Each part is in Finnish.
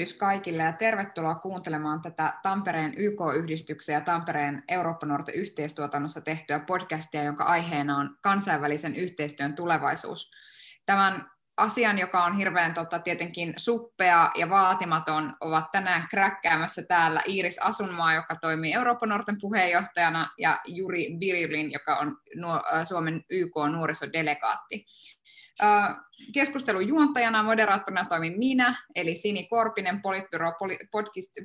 Tervehdys kaikille ja tervetuloa kuuntelemaan tätä Tampereen YK-yhdistyksen ja Tampereen Eurooppa-nuorten yhteistuotannossa tehtyä podcastia, jonka aiheena on kansainvälisen yhteistyön tulevaisuus. Tämän asian, joka on hirveän tota, tietenkin suppea ja vaatimaton, ovat tänään kräkkäämässä täällä Iiris Asunmaa, joka toimii Eurooppa-nuorten puheenjohtajana, ja Juri Birilin, joka on Suomen YK-nuorisodelegaatti. Keskustelun juontajana moderaattorina toimin minä, eli Sini Korpinen, Politbyro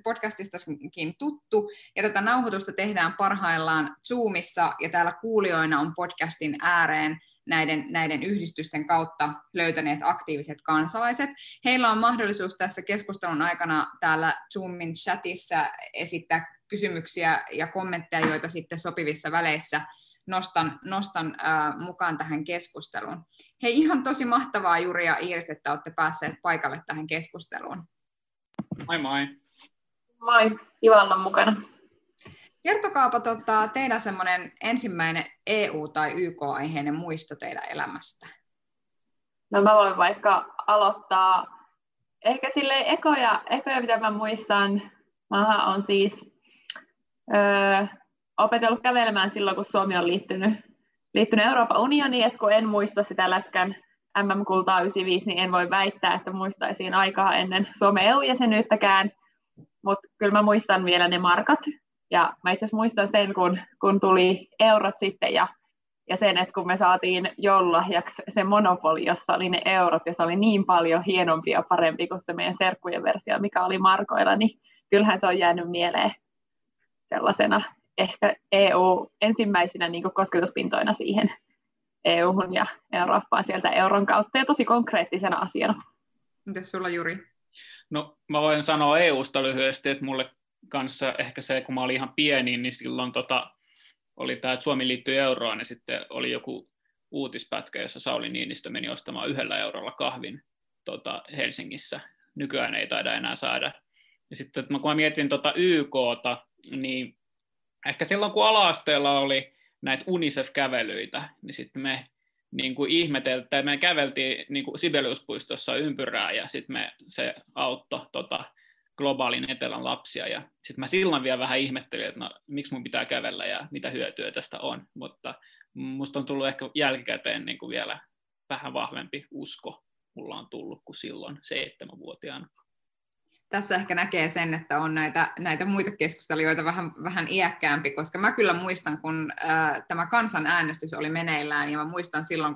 podcastistakin tuttu, ja tätä nauhoitusta tehdään parhaillaan Zoomissa, ja täällä kuulijoina on podcastin ääreen näiden, näiden yhdistysten kautta löytäneet aktiiviset kansalaiset. Heillä on mahdollisuus tässä keskustelun aikana täällä Zoomin chatissa esittää kysymyksiä ja kommentteja, joita sitten sopivissa väleissä nostan, nostan äh, mukaan tähän keskusteluun. Hei, ihan tosi mahtavaa Juri ja Iiris, että olette päässeet paikalle tähän keskusteluun. Moi moi. Moi, kiva olla mukana. Kertokaapa tota, teidän semmoinen ensimmäinen EU- tai YK-aiheinen muisto teidän elämästä. No mä voin vaikka aloittaa ehkä sille ekoja, ekoja, mitä mä muistan. Mä on siis öö, opetellut kävelemään silloin, kun Suomi on liittynyt, liittynyt Euroopan unioniin, että kun en muista sitä lätkän MM-kultaa 95, niin en voi väittää, että muistaisin aikaa ennen Suomen EU-jäsenyyttäkään, mutta kyllä mä muistan vielä ne markat, ja mä itse asiassa muistan sen, kun, kun tuli eurot sitten, ja, ja sen, että kun me saatiin joululahjaksi se monopoli, jossa oli ne eurot, ja se oli niin paljon hienompi ja parempi kuin se meidän serkkujen versio, mikä oli markoilla, niin kyllähän se on jäänyt mieleen sellaisena ehkä EU ensimmäisenä niin kosketuspintoina siihen EU-hun ja Eurooppaan sieltä euron kautta ja tosi konkreettisena asiana. Mitäs sulla Juri? No mä voin sanoa EUsta lyhyesti, että mulle kanssa ehkä se, kun mä olin ihan pieni, niin silloin tota, oli tämä, että Suomi liittyi euroon, ja sitten oli joku uutispätkä, jossa Sauli Niinistö meni ostamaan yhdellä eurolla kahvin tota, Helsingissä. Nykyään ei taida enää saada. Ja sitten kun mä mietin tota YKta, niin ehkä silloin kun ala-asteella oli näitä UNICEF-kävelyitä, niin sitten me niin kuin ihmeteltiin, me käveltiin niin kuin Sibeliuspuistossa ympyrää ja sitten me se auttoi tota, globaalin etelän lapsia ja sitten mä silloin vielä vähän ihmettelin, että no, miksi mun pitää kävellä ja mitä hyötyä tästä on, mutta musta on tullut ehkä jälkikäteen niin kuin vielä vähän vahvempi usko mulla on tullut kuin silloin seitsemänvuotiaana tässä ehkä näkee sen, että on näitä, näitä muita keskustelijoita vähän, vähän iäkkäämpi, koska mä kyllä muistan, kun ää, tämä kansanäänestys oli meneillään, ja mä muistan silloin,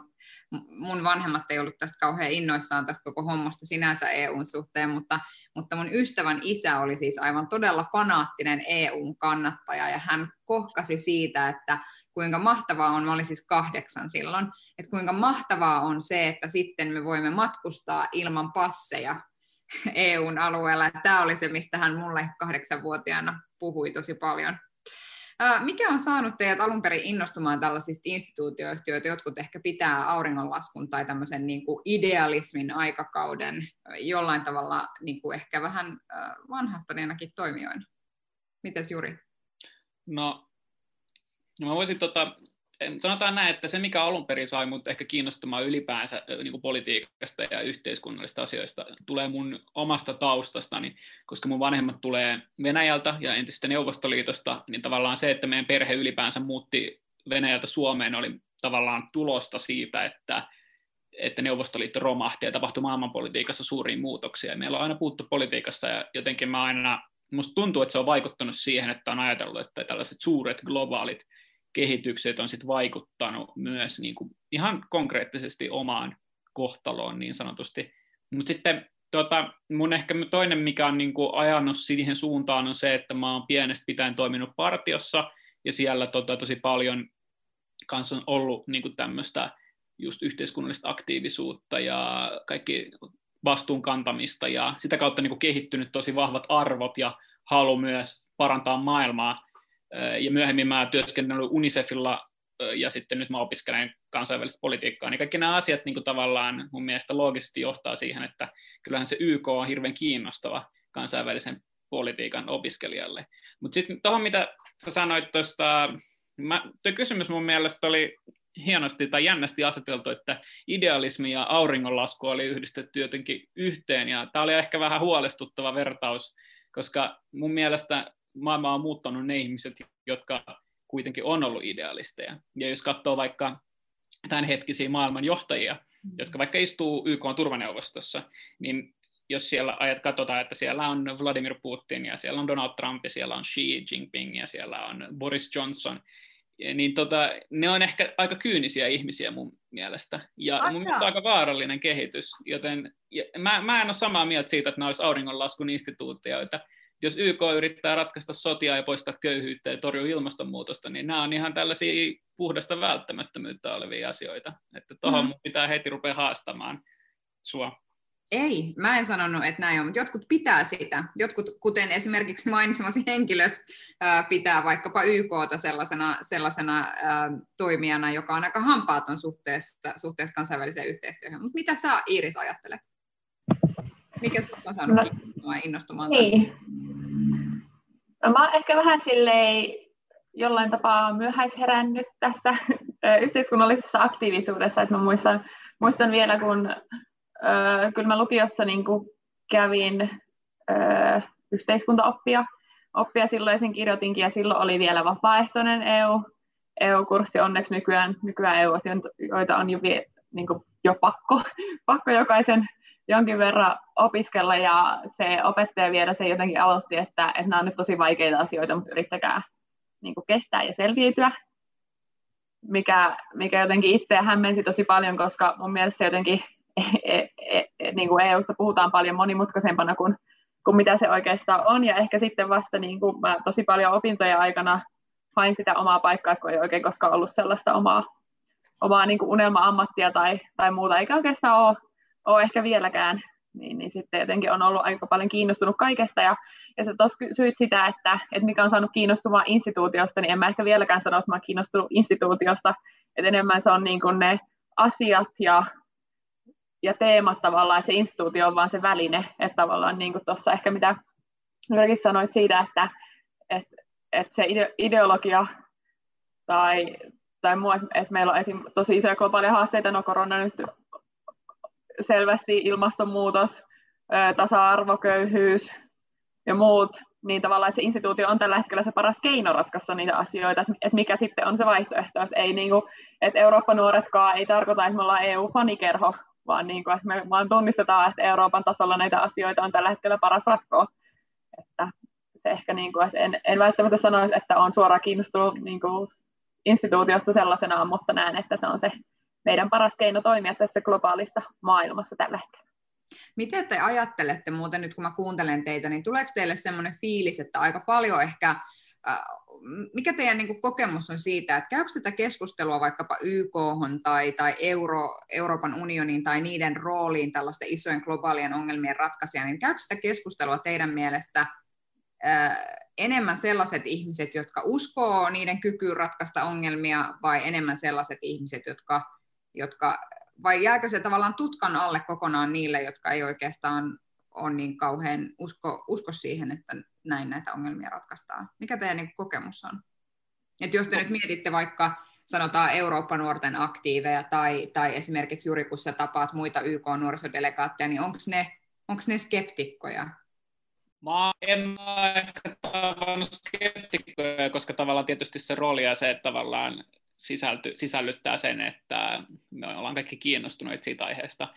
mun vanhemmat ei ollut tästä kauhean innoissaan tästä koko hommasta sinänsä EUn suhteen, mutta, mutta mun ystävän isä oli siis aivan todella fanaattinen EUn kannattaja, ja hän kohkasi siitä, että kuinka mahtavaa on, mä olin siis kahdeksan silloin, että kuinka mahtavaa on se, että sitten me voimme matkustaa ilman passeja EUn alueella. Tämä oli se, mistä hän mulle kahdeksanvuotiaana puhui tosi paljon. Mikä on saanut teidät alun perin innostumaan tällaisista instituutioista, joita jotkut ehkä pitää auringonlaskun tai tämmöisen niin kuin idealismin aikakauden jollain tavalla niin kuin ehkä vähän vanhahtaneinakin toimijoina? Mites Juri? No, mä voisin tota, sanotaan näin, että se mikä alun perin sai mut ehkä kiinnostumaan ylipäänsä niin kuin politiikasta ja yhteiskunnallisista asioista, tulee mun omasta taustastani, koska mun vanhemmat tulee Venäjältä ja entistä Neuvostoliitosta, niin tavallaan se, että meidän perhe ylipäänsä muutti Venäjältä Suomeen, oli tavallaan tulosta siitä, että että Neuvostoliitto romahti ja tapahtui maailmanpolitiikassa suuria muutoksia. Meillä on aina puhuttu politiikasta ja jotenkin mä aina, musta tuntuu, että se on vaikuttanut siihen, että on ajatellut, että tällaiset suuret globaalit kehitykset on sit vaikuttanut myös niin kuin ihan konkreettisesti omaan kohtaloon niin sanotusti. Mutta sitten tota, mun ehkä toinen, mikä on niin kuin ajanut siihen suuntaan, on se, että mä oon pienestä pitäen toiminut partiossa, ja siellä tota, tosi paljon kanssa on ollut niin kuin tämmöistä just yhteiskunnallista aktiivisuutta ja kaikki vastuun kantamista, ja sitä kautta niin kuin kehittynyt tosi vahvat arvot ja halu myös parantaa maailmaa, ja myöhemmin mä työskennellyt UNICEFilla ja sitten nyt mä opiskelen kansainvälistä politiikkaa, niin kaikki nämä asiat niin kuin tavallaan mun mielestä loogisesti johtaa siihen, että kyllähän se YK on hirveän kiinnostava kansainvälisen politiikan opiskelijalle. Mutta sitten tuohon, mitä sä sanoit tuosta, tuo kysymys mun mielestä oli hienosti tai jännästi aseteltu, että idealismi ja auringonlasku oli yhdistetty jotenkin yhteen, ja tämä oli ehkä vähän huolestuttava vertaus, koska mun mielestä maailma on muuttanut ne ihmiset, jotka kuitenkin on ollut idealisteja. Ja jos katsoo vaikka tämänhetkisiä maailman johtajia, mm. jotka vaikka istuu YK turvaneuvostossa, niin jos siellä ajat katsotaan, että siellä on Vladimir Putin ja siellä on Donald Trump ja siellä on Xi Jinping ja siellä on Boris Johnson, niin tota, ne on ehkä aika kyynisiä ihmisiä mun mielestä. Ja Aika. mun mielestä aika vaarallinen kehitys, joten ja mä, mä en ole samaa mieltä siitä, että nämä olisi auringonlaskun instituutioita. Jos YK yrittää ratkaista sotia ja poistaa köyhyyttä ja torjua ilmastonmuutosta, niin nämä on ihan tällaisia puhdasta välttämättömyyttä olevia asioita. Että tuohon mm. pitää heti rupea haastamaan sua. Ei, mä en sanonut, että näin on, mutta jotkut pitää sitä. Jotkut, kuten esimerkiksi mainitsemasi henkilöt, pitää vaikkapa YKta sellaisena, sellaisena toimijana, joka on aika hampaaton suhteessa, suhteessa kansainväliseen yhteistyöhön. Mutta mitä sä, Iiris, ajattelet? Mikä sinut on saanut no, innostumaan niin. No, mä ehkä vähän silleen jollain tapaa myöhäisherännyt tässä yhteiskunnallisessa aktiivisuudessa, että mä muistan, muistan vielä, kun öö, kyllä mä lukiossa niin kuin kävin öö, yhteiskuntaoppia oppia silloin sen kirjoitinkin, ja silloin oli vielä vapaaehtoinen EU, EU-kurssi. Onneksi nykyään, nykyään EU-asioita on jo, vie, niin kuin jo pakko, pakko jokaisen jonkin verran opiskella, ja se opettaja vielä se jotenkin aloitti, että, että nämä on nyt tosi vaikeita asioita, mutta yrittäkää niin kuin kestää ja selviytyä, mikä, mikä jotenkin itseä hämmensi tosi paljon, koska mun mielestä jotenkin e, e, e, niin kuin EUsta puhutaan paljon monimutkaisempana kuin, kuin mitä se oikeastaan on, ja ehkä sitten vasta niin kuin mä tosi paljon opintoja aikana hain sitä omaa paikkaa, kun ei oikein koskaan ollut sellaista omaa, omaa niin kuin unelma-ammattia tai, tai muuta, eikä oikeastaan ole, ole ehkä vieläkään, niin, niin sitten jotenkin on ollut aika paljon kiinnostunut kaikesta, ja, ja sä tuossa kysyit sitä, että, että mikä on saanut kiinnostumaan instituutiosta, niin en mä ehkä vieläkään sano, että mä oon kiinnostunut instituutiosta, että enemmän se on niin kuin ne asiat ja ja teemat tavallaan, että se instituutio on vaan se väline, että tavallaan niin kuin tuossa ehkä mitä Jyrki sanoit siitä, että, että, että se ideologia tai, tai muu, että, meillä on esim. tosi isoja globaalia haasteita, no korona nyt selvästi, ilmastonmuutos, tasa-arvo, köyhyys ja muut, niin tavallaan, että se instituutio on tällä hetkellä se paras keino ratkaista niitä asioita, että, että mikä sitten on se vaihtoehto, että, ei niin kuin, että Eurooppa-nuoretkaan ei tarkoita, että me ollaan EU-fanikerho, vaan niin kuin, että me vaan tunnistetaan, että Euroopan tasolla näitä asioita on tällä hetkellä paras ratkoa. Että se ehkä, niin kuin, että en, en välttämättä sanoisi, että on suoraan kiinnostunut niin kuin instituutiosta sellaisenaan, mutta näen, että se on se meidän paras keino toimia tässä globaalissa maailmassa tällä hetkellä. Miten te ajattelette muuten nyt, kun mä kuuntelen teitä, niin tuleeko teille semmoinen fiilis, että aika paljon ehkä mikä teidän niin kuin, kokemus on siitä, että käykö tätä keskustelua vaikkapa YK tai, tai Euro, Euroopan unionin tai niiden rooliin tällaisten isojen globaalien ongelmien ratkaisija, niin käykö sitä keskustelua teidän mielestä ää, enemmän sellaiset ihmiset, jotka uskoo niiden kykyyn ratkaista ongelmia, vai enemmän sellaiset ihmiset, jotka, jotka vai jääkö se tavallaan tutkan alle kokonaan niille, jotka ei oikeastaan ole niin kauhean usko, usko siihen, että näin näitä ongelmia ratkaistaan. Mikä teidän niin kokemus on? Et jos te nyt mietitte vaikka sanotaan Eurooppa-nuorten aktiiveja tai, tai esimerkiksi juuri kun sä tapaat muita YK-nuorisodelegaatteja, niin onko ne, onks ne skeptikkoja? Mä en ehkä tavannut skeptikkoja, koska tavallaan tietysti se rooli ja se, että tavallaan sisälty, sisällyttää sen, että me ollaan kaikki kiinnostuneet siitä aiheesta.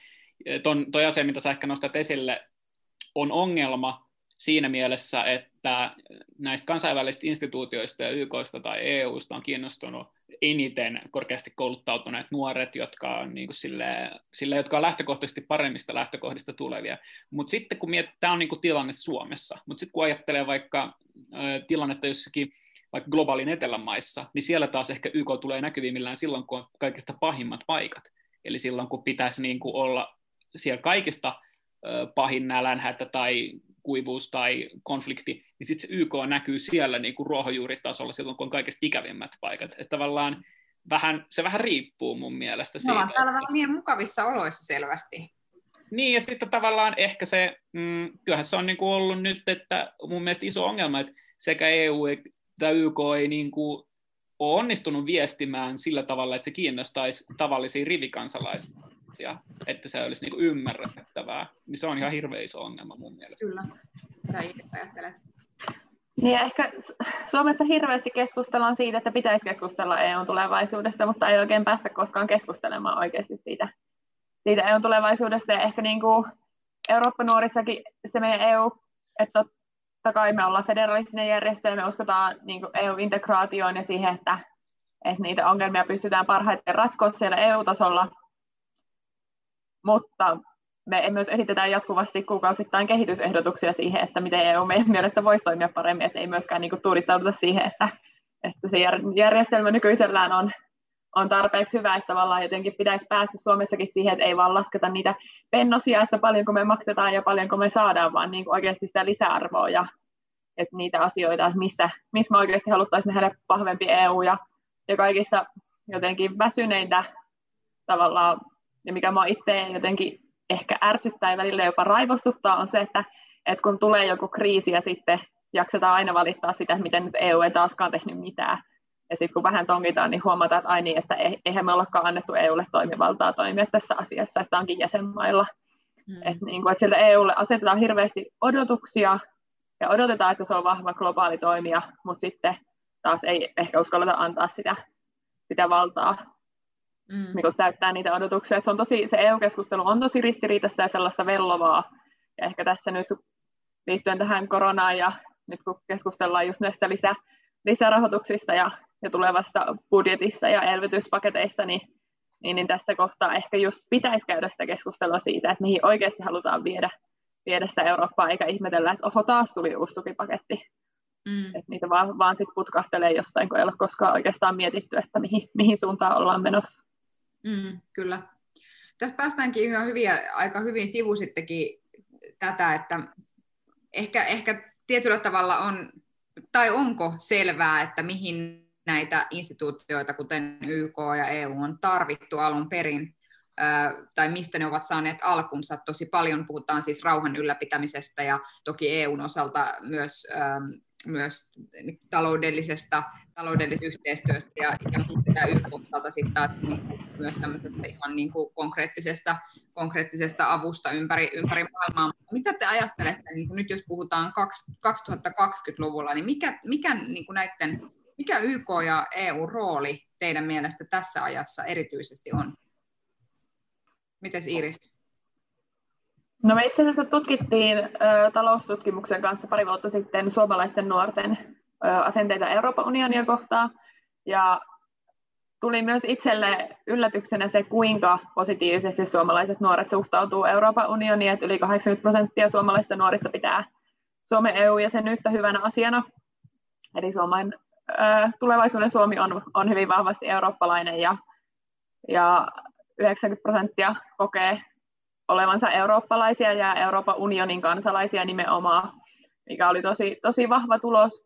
Ton, toi asia, mitä sä ehkä nostat esille, on ongelma siinä mielessä, että näistä kansainvälisistä instituutioista ja YKista tai EUsta on kiinnostunut eniten korkeasti kouluttautuneet nuoret, jotka on, niin kuin sille, sille, jotka on lähtökohtaisesti paremmista lähtökohdista tulevia. Mutta sitten kun miettii, tämä on niin kuin tilanne Suomessa, mutta sitten kun ajattelee vaikka tilannetta jossakin vaikka globaalin etelämaissa, niin siellä taas ehkä YK tulee näkyvimmillään silloin, kun on kaikista pahimmat paikat. Eli silloin, kun pitäisi niin kuin olla siellä kaikista pahin nälänhätä tai kuivuus tai konflikti, niin sitten se YK näkyy siellä niin kuin ruohonjuuritasolla silloin, kun on kaikista ikävimmät paikat. Että tavallaan vähän, se vähän riippuu mun mielestä siitä. No, täällä vähän liian mukavissa oloissa selvästi. Niin, ja sitten tavallaan ehkä se, mm, kyllähän se on niin kuin ollut nyt, että mun mielestä iso ongelma, että sekä EU että YK ei niin kuin ole onnistunut viestimään sillä tavalla, että se kiinnostaisi tavallisia rivikansalaisia, että se olisi niin ymmärrettävää, niin se on ihan hirveän iso ongelma mun mielestä. Kyllä. Mitä itse ajattelet? Niin ehkä Suomessa hirveästi keskustellaan siitä, että pitäisi keskustella EUn tulevaisuudesta, mutta ei oikein päästä koskaan keskustelemaan oikeasti siitä, siitä EUn tulevaisuudesta. Ja ehkä niin kuin Eurooppa-nuorissakin se meidän EU, että totta kai me ollaan federalistinen järjestö ja me uskotaan niin EU-integraatioon ja siihen, että, että niitä ongelmia pystytään parhaiten ratkoa siellä EU-tasolla, mutta me myös esitetään jatkuvasti kuukausittain kehitysehdotuksia siihen, että miten EU meidän mielestä voisi toimia paremmin, että ei myöskään niin tuudittauduta siihen, että, että se järjestelmä nykyisellään on, on tarpeeksi hyvä, että tavallaan jotenkin pitäisi päästä Suomessakin siihen, että ei vaan lasketa niitä pennosia, että paljonko me maksetaan ja paljonko me saadaan, vaan niin kuin oikeasti sitä lisäarvoa ja että niitä asioita, että missä, missä me oikeasti haluttaisiin nähdä vahvempi EU ja, ja kaikista jotenkin väsyneintä tavallaan, ja mikä mä itse jotenkin ehkä ärsyttää ja välillä jopa raivostuttaa, on se, että, että kun tulee joku kriisi ja sitten jaksetaan aina valittaa sitä, miten nyt EU ei taaskaan tehnyt mitään. Ja sitten kun vähän tongitaan, niin huomataan, että ai niin, että eihän me olekaan annettu EUlle toimivaltaa toimia tässä asiassa, että onkin jäsenmailla. Mm. Että niin kuin, että sieltä EUlle asetetaan hirveästi odotuksia ja odotetaan, että se on vahva globaali toimija, mutta sitten taas ei ehkä uskalleta antaa sitä, sitä valtaa mm. niin kuin täyttää niitä odotuksia. Että se, on tosi, se EU-keskustelu on tosi ristiriitaista ja sellaista vellovaa. Ja ehkä tässä nyt liittyen tähän koronaan ja nyt kun keskustellaan just näistä lisä, lisärahoituksista ja, ja tulevasta budjetissa ja elvytyspaketeista, niin, niin, niin tässä kohtaa ehkä just pitäisi käydä sitä keskustelua siitä, että mihin oikeasti halutaan viedä, viedä sitä Eurooppaa, eikä ihmetellä, että oho, taas tuli uusi tukipaketti. Mm. Että niitä vaan, vaan sit putkahtelee jostain, kun ei ole koskaan oikeastaan mietitty, että mihin, mihin suuntaan ollaan menossa. Mm, kyllä. Tästä päästäänkin ihan hyviä, aika hyvin sivusittekin tätä, että ehkä, ehkä tietyllä tavalla on, tai onko selvää, että mihin näitä instituutioita, kuten YK ja EU, on tarvittu alun perin, tai mistä ne ovat saaneet alkunsa. Tosi paljon puhutaan siis rauhan ylläpitämisestä ja toki EUn osalta myös myös taloudellisesta, taloudellisesta yhteistyöstä ja, ja muuta YKlta sitten taas niin kuin, myös tämmöisestä ihan niin kuin konkreettisesta, konkreettisesta avusta ympäri, ympäri maailmaa. Mitä te ajattelette, niin nyt jos puhutaan 2020-luvulla, niin mikä, mikä niin kuin näiden, mikä YK ja EU-rooli teidän mielestä tässä ajassa erityisesti on? Mites Iris? No me itse asiassa tutkittiin ö, taloustutkimuksen kanssa pari vuotta sitten suomalaisten nuorten ö, asenteita Euroopan unionia kohtaan. Ja tuli myös itselle yllätyksenä se, kuinka positiivisesti suomalaiset nuoret suhtautuu Euroopan unioniin, että yli 80 prosenttia suomalaisista nuorista pitää Suomen EU-jäsenyyttä hyvänä asiana. Eli Suomen, tulevaisuuden Suomi on, on hyvin vahvasti eurooppalainen ja, ja 90 prosenttia kokee olevansa eurooppalaisia ja Euroopan unionin kansalaisia nimenomaan, mikä oli tosi, tosi vahva tulos.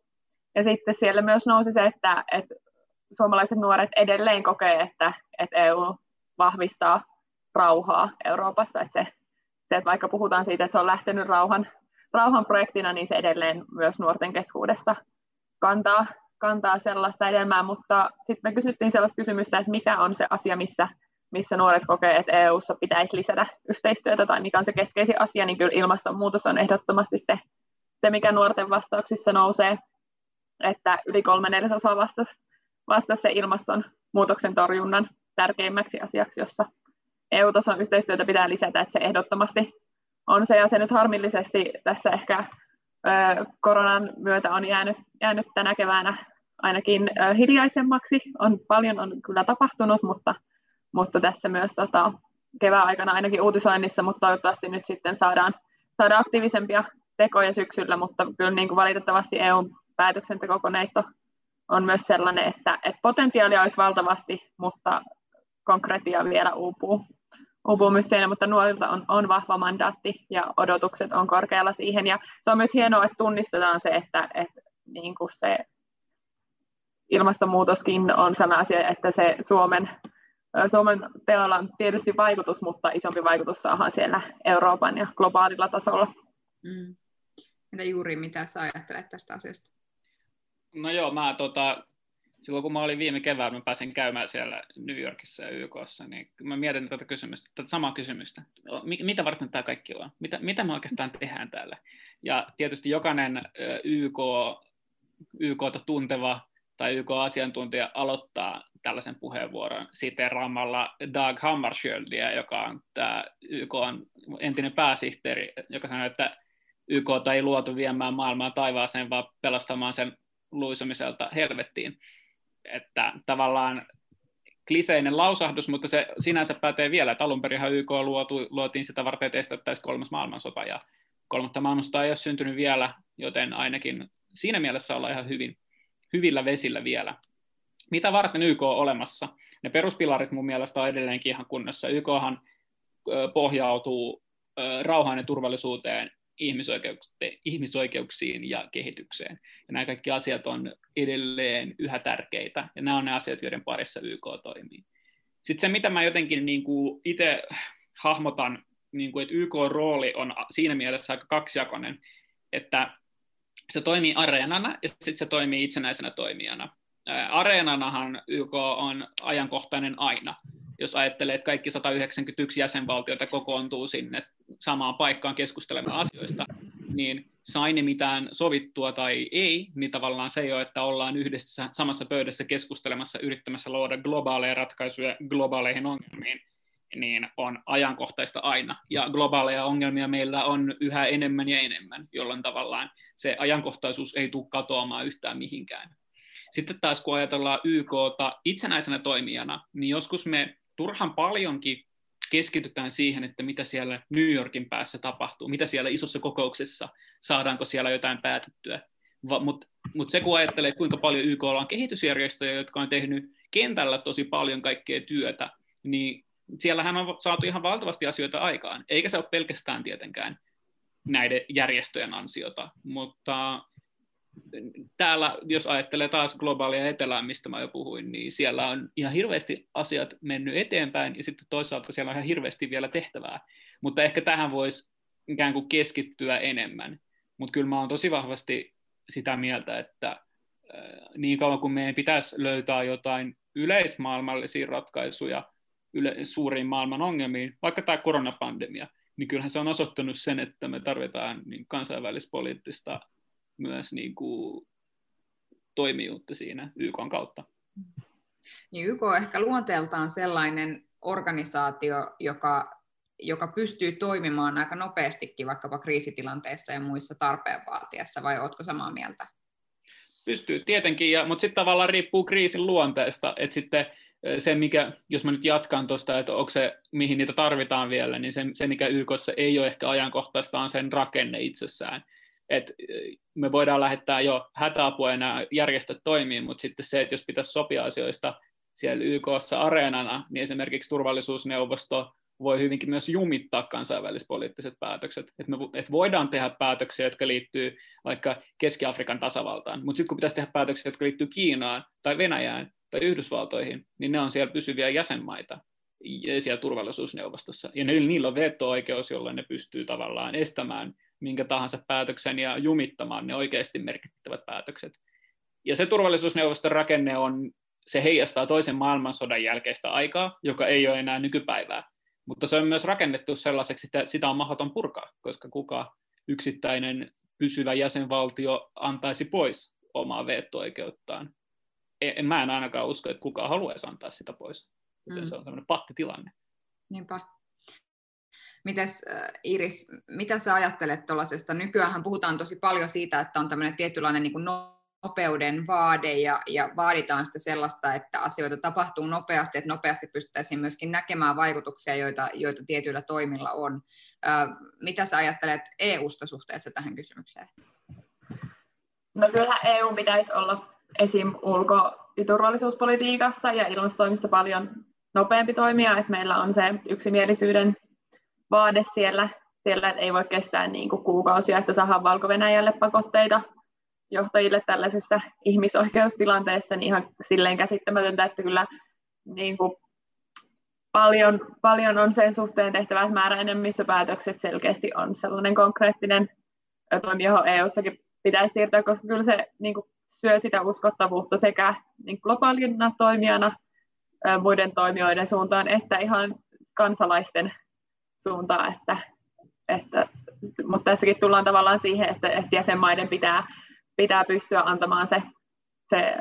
Ja sitten siellä myös nousi se, että, että suomalaiset nuoret edelleen kokee, että, että EU vahvistaa rauhaa Euroopassa. Että se, se, että vaikka puhutaan siitä, että se on lähtenyt rauhan, rauhan projektina, niin se edelleen myös nuorten keskuudessa kantaa, kantaa sellaista edelmää, mutta sitten me kysyttiin sellaista kysymystä, että mikä on se asia, missä missä nuoret kokee, että EU:ssa pitäisi lisätä yhteistyötä tai mikä on se keskeisin asia, niin kyllä ilmastonmuutos on ehdottomasti se, se mikä nuorten vastauksissa nousee, että yli kolme neljäsosaa vastasi, vastasi se ilmastonmuutoksen torjunnan tärkeimmäksi asiaksi, jossa EU-tason yhteistyötä pitää lisätä, että se ehdottomasti on se, ja se nyt harmillisesti tässä ehkä koronan myötä on jäänyt, jäänyt tänä keväänä ainakin hiljaisemmaksi. On, paljon on kyllä tapahtunut, mutta mutta tässä myös tota, kevään aikana ainakin uutisoinnissa, mutta toivottavasti nyt sitten saadaan, saadaan aktiivisempia tekoja syksyllä, mutta kyllä niin kuin valitettavasti EU-päätöksentekokoneisto on myös sellainen, että, että potentiaalia olisi valtavasti, mutta konkretia vielä uupuu, siinä, mutta nuorilta on, on vahva mandaatti ja odotukset on korkealla siihen. Ja se on myös hienoa, että tunnistetaan se, että, että niin kuin se ilmastonmuutoskin on sellainen asia, että se Suomen Suomen teolla on tietysti vaikutus, mutta isompi vaikutus saadaan siellä Euroopan ja globaalilla tasolla. Mm. Entä juuri mitä sä ajattelet tästä asiasta? No joo, mä tota, silloin kun mä olin viime keväällä, mä pääsin käymään siellä New Yorkissa ja YKssa, niin mä mietin tätä kysymystä, tätä samaa kysymystä. Mitä varten tämä kaikki on? Mitä, mitä me oikeastaan tehdään täällä? Ja tietysti jokainen YK, YKta tunteva tai YK-asiantuntija aloittaa tällaisen puheenvuoron siteraamalla Doug Hammarskjöldia, joka on tämä YK on entinen pääsihteeri, joka sanoi, että YK ei luotu viemään maailmaa taivaaseen, vaan pelastamaan sen luisumiselta helvettiin. Että tavallaan kliseinen lausahdus, mutta se sinänsä pätee vielä, että alun perin YK luotu, luotiin sitä varten, että estettäisiin kolmas maailmansota, ja kolmatta maailmansota ei ole syntynyt vielä, joten ainakin siinä mielessä ollaan ihan hyvin, hyvillä vesillä vielä. Mitä varten YK on olemassa? Ne peruspilarit mun mielestä on edelleenkin ihan kunnossa. YKhan pohjautuu rauhaan ja turvallisuuteen ihmisoikeuksiin ja kehitykseen. Ja nämä kaikki asiat on edelleen yhä tärkeitä, ja nämä on ne asiat, joiden parissa YK toimii. Sitten se, mitä mä jotenkin niin kuin itse hahmotan, niin kuin, että YK-rooli on siinä mielessä aika kaksijakoinen, että se toimii areenana ja sitten se toimii itsenäisenä toimijana. Areenanahan YK on ajankohtainen aina. Jos ajattelee, että kaikki 191 jäsenvaltiota kokoontuu sinne samaan paikkaan keskustelemaan asioista, niin sai ne mitään sovittua tai ei, niin tavallaan se ole, että ollaan yhdessä samassa pöydässä keskustelemassa, yrittämässä luoda globaaleja ratkaisuja globaaleihin ongelmiin, niin on ajankohtaista aina. Ja globaaleja ongelmia meillä on yhä enemmän ja enemmän, jolloin tavallaan se ajankohtaisuus ei tule katoamaan yhtään mihinkään. Sitten taas kun ajatellaan YKta itsenäisenä toimijana, niin joskus me turhan paljonkin keskitytään siihen, että mitä siellä New Yorkin päässä tapahtuu, mitä siellä isossa kokouksessa, saadaanko siellä jotain päätettyä. Mutta mut se, kun ajattelee, kuinka paljon YK on kehitysjärjestöjä, jotka on tehnyt kentällä tosi paljon kaikkea työtä, niin siellähän on saatu ihan valtavasti asioita aikaan. Eikä se ole pelkästään tietenkään näiden järjestöjen ansiota, mutta täällä, jos ajattelee taas globaalia etelää, mistä mä jo puhuin, niin siellä on ihan hirveästi asiat mennyt eteenpäin, ja sitten toisaalta siellä on ihan hirveästi vielä tehtävää. Mutta ehkä tähän voisi ikään kuin keskittyä enemmän. Mutta kyllä mä oon tosi vahvasti sitä mieltä, että äh, niin kauan kuin meidän pitäisi löytää jotain yleismaailmallisia ratkaisuja yle- suuriin maailman ongelmiin, vaikka tämä koronapandemia, niin kyllähän se on osoittanut sen, että me tarvitaan niin kansainvälispoliittista myös niin kuin toimijuutta siinä YK kautta. Niin YK on ehkä luonteeltaan sellainen organisaatio, joka, joka pystyy toimimaan aika nopeastikin vaikkapa kriisitilanteessa ja muissa tarpeen vaatiessa, vai oletko samaa mieltä? Pystyy tietenkin, ja, mutta sitten tavallaan riippuu kriisin luonteesta, että sitten se, mikä, jos mä nyt jatkan tuosta, että onko se, mihin niitä tarvitaan vielä, niin se, se mikä YKssa ei ole ehkä ajankohtaista, on sen rakenne itsessään että me voidaan lähettää jo hätäapua ja nämä järjestöt toimii, mutta sitten se, että jos pitäisi sopia asioista siellä YKssa areenana, niin esimerkiksi turvallisuusneuvosto voi hyvinkin myös jumittaa kansainvälispoliittiset päätökset. Että me että voidaan tehdä päätöksiä, jotka liittyy vaikka Keski-Afrikan tasavaltaan, mutta sitten kun pitäisi tehdä päätöksiä, jotka liittyy Kiinaan tai Venäjään tai Yhdysvaltoihin, niin ne on siellä pysyviä jäsenmaita siellä turvallisuusneuvostossa. Ja niillä on veto-oikeus, jolloin ne pystyy tavallaan estämään minkä tahansa päätöksen ja jumittamaan ne oikeasti merkittävät päätökset. Ja se turvallisuusneuvoston rakenne on, se heijastaa toisen maailmansodan jälkeistä aikaa, joka ei ole enää nykypäivää. Mutta se on myös rakennettu sellaiseksi, että sitä on mahdoton purkaa, koska kuka yksittäinen pysyvä jäsenvaltio antaisi pois omaa veto-oikeuttaan. En, mä en ainakaan usko, että kukaan haluaisi antaa sitä pois. mm. se on tämmöinen pattitilanne. Niinpä. Mites Iris, mitä sä ajattelet tuollaisesta? Nykyään puhutaan tosi paljon siitä, että on tämmöinen tietynlainen niin kuin nopeuden vaade ja, ja vaaditaan sitä sellaista, että asioita tapahtuu nopeasti, että nopeasti pystyttäisiin myöskin näkemään vaikutuksia, joita, joita tietyillä toimilla on. Mitä sä ajattelet EU-sta suhteessa tähän kysymykseen? No kyllähän EU pitäisi olla esim. ulko- ja turvallisuuspolitiikassa ja ilmastotoimissa paljon nopeampi toimija, että meillä on se yksimielisyyden vaade siellä, siellä että ei voi kestää niin kuin kuukausia, että saadaan valko pakotteita johtajille tällaisessa ihmisoikeustilanteessa, niin ihan silleen käsittämätöntä, että kyllä niin kuin paljon, paljon on sen suhteen tehtävät määräenemmistöpäätökset selkeästi on sellainen konkreettinen toimi, johon EU-sakin pitäisi siirtyä, koska kyllä se, niin kuin syö sitä uskottavuutta sekä niin globaalina toimijana muiden toimijoiden suuntaan että ihan kansalaisten suuntaan, että, että, mutta tässäkin tullaan tavallaan siihen, että, että jäsenmaiden pitää, pitää pystyä antamaan se, se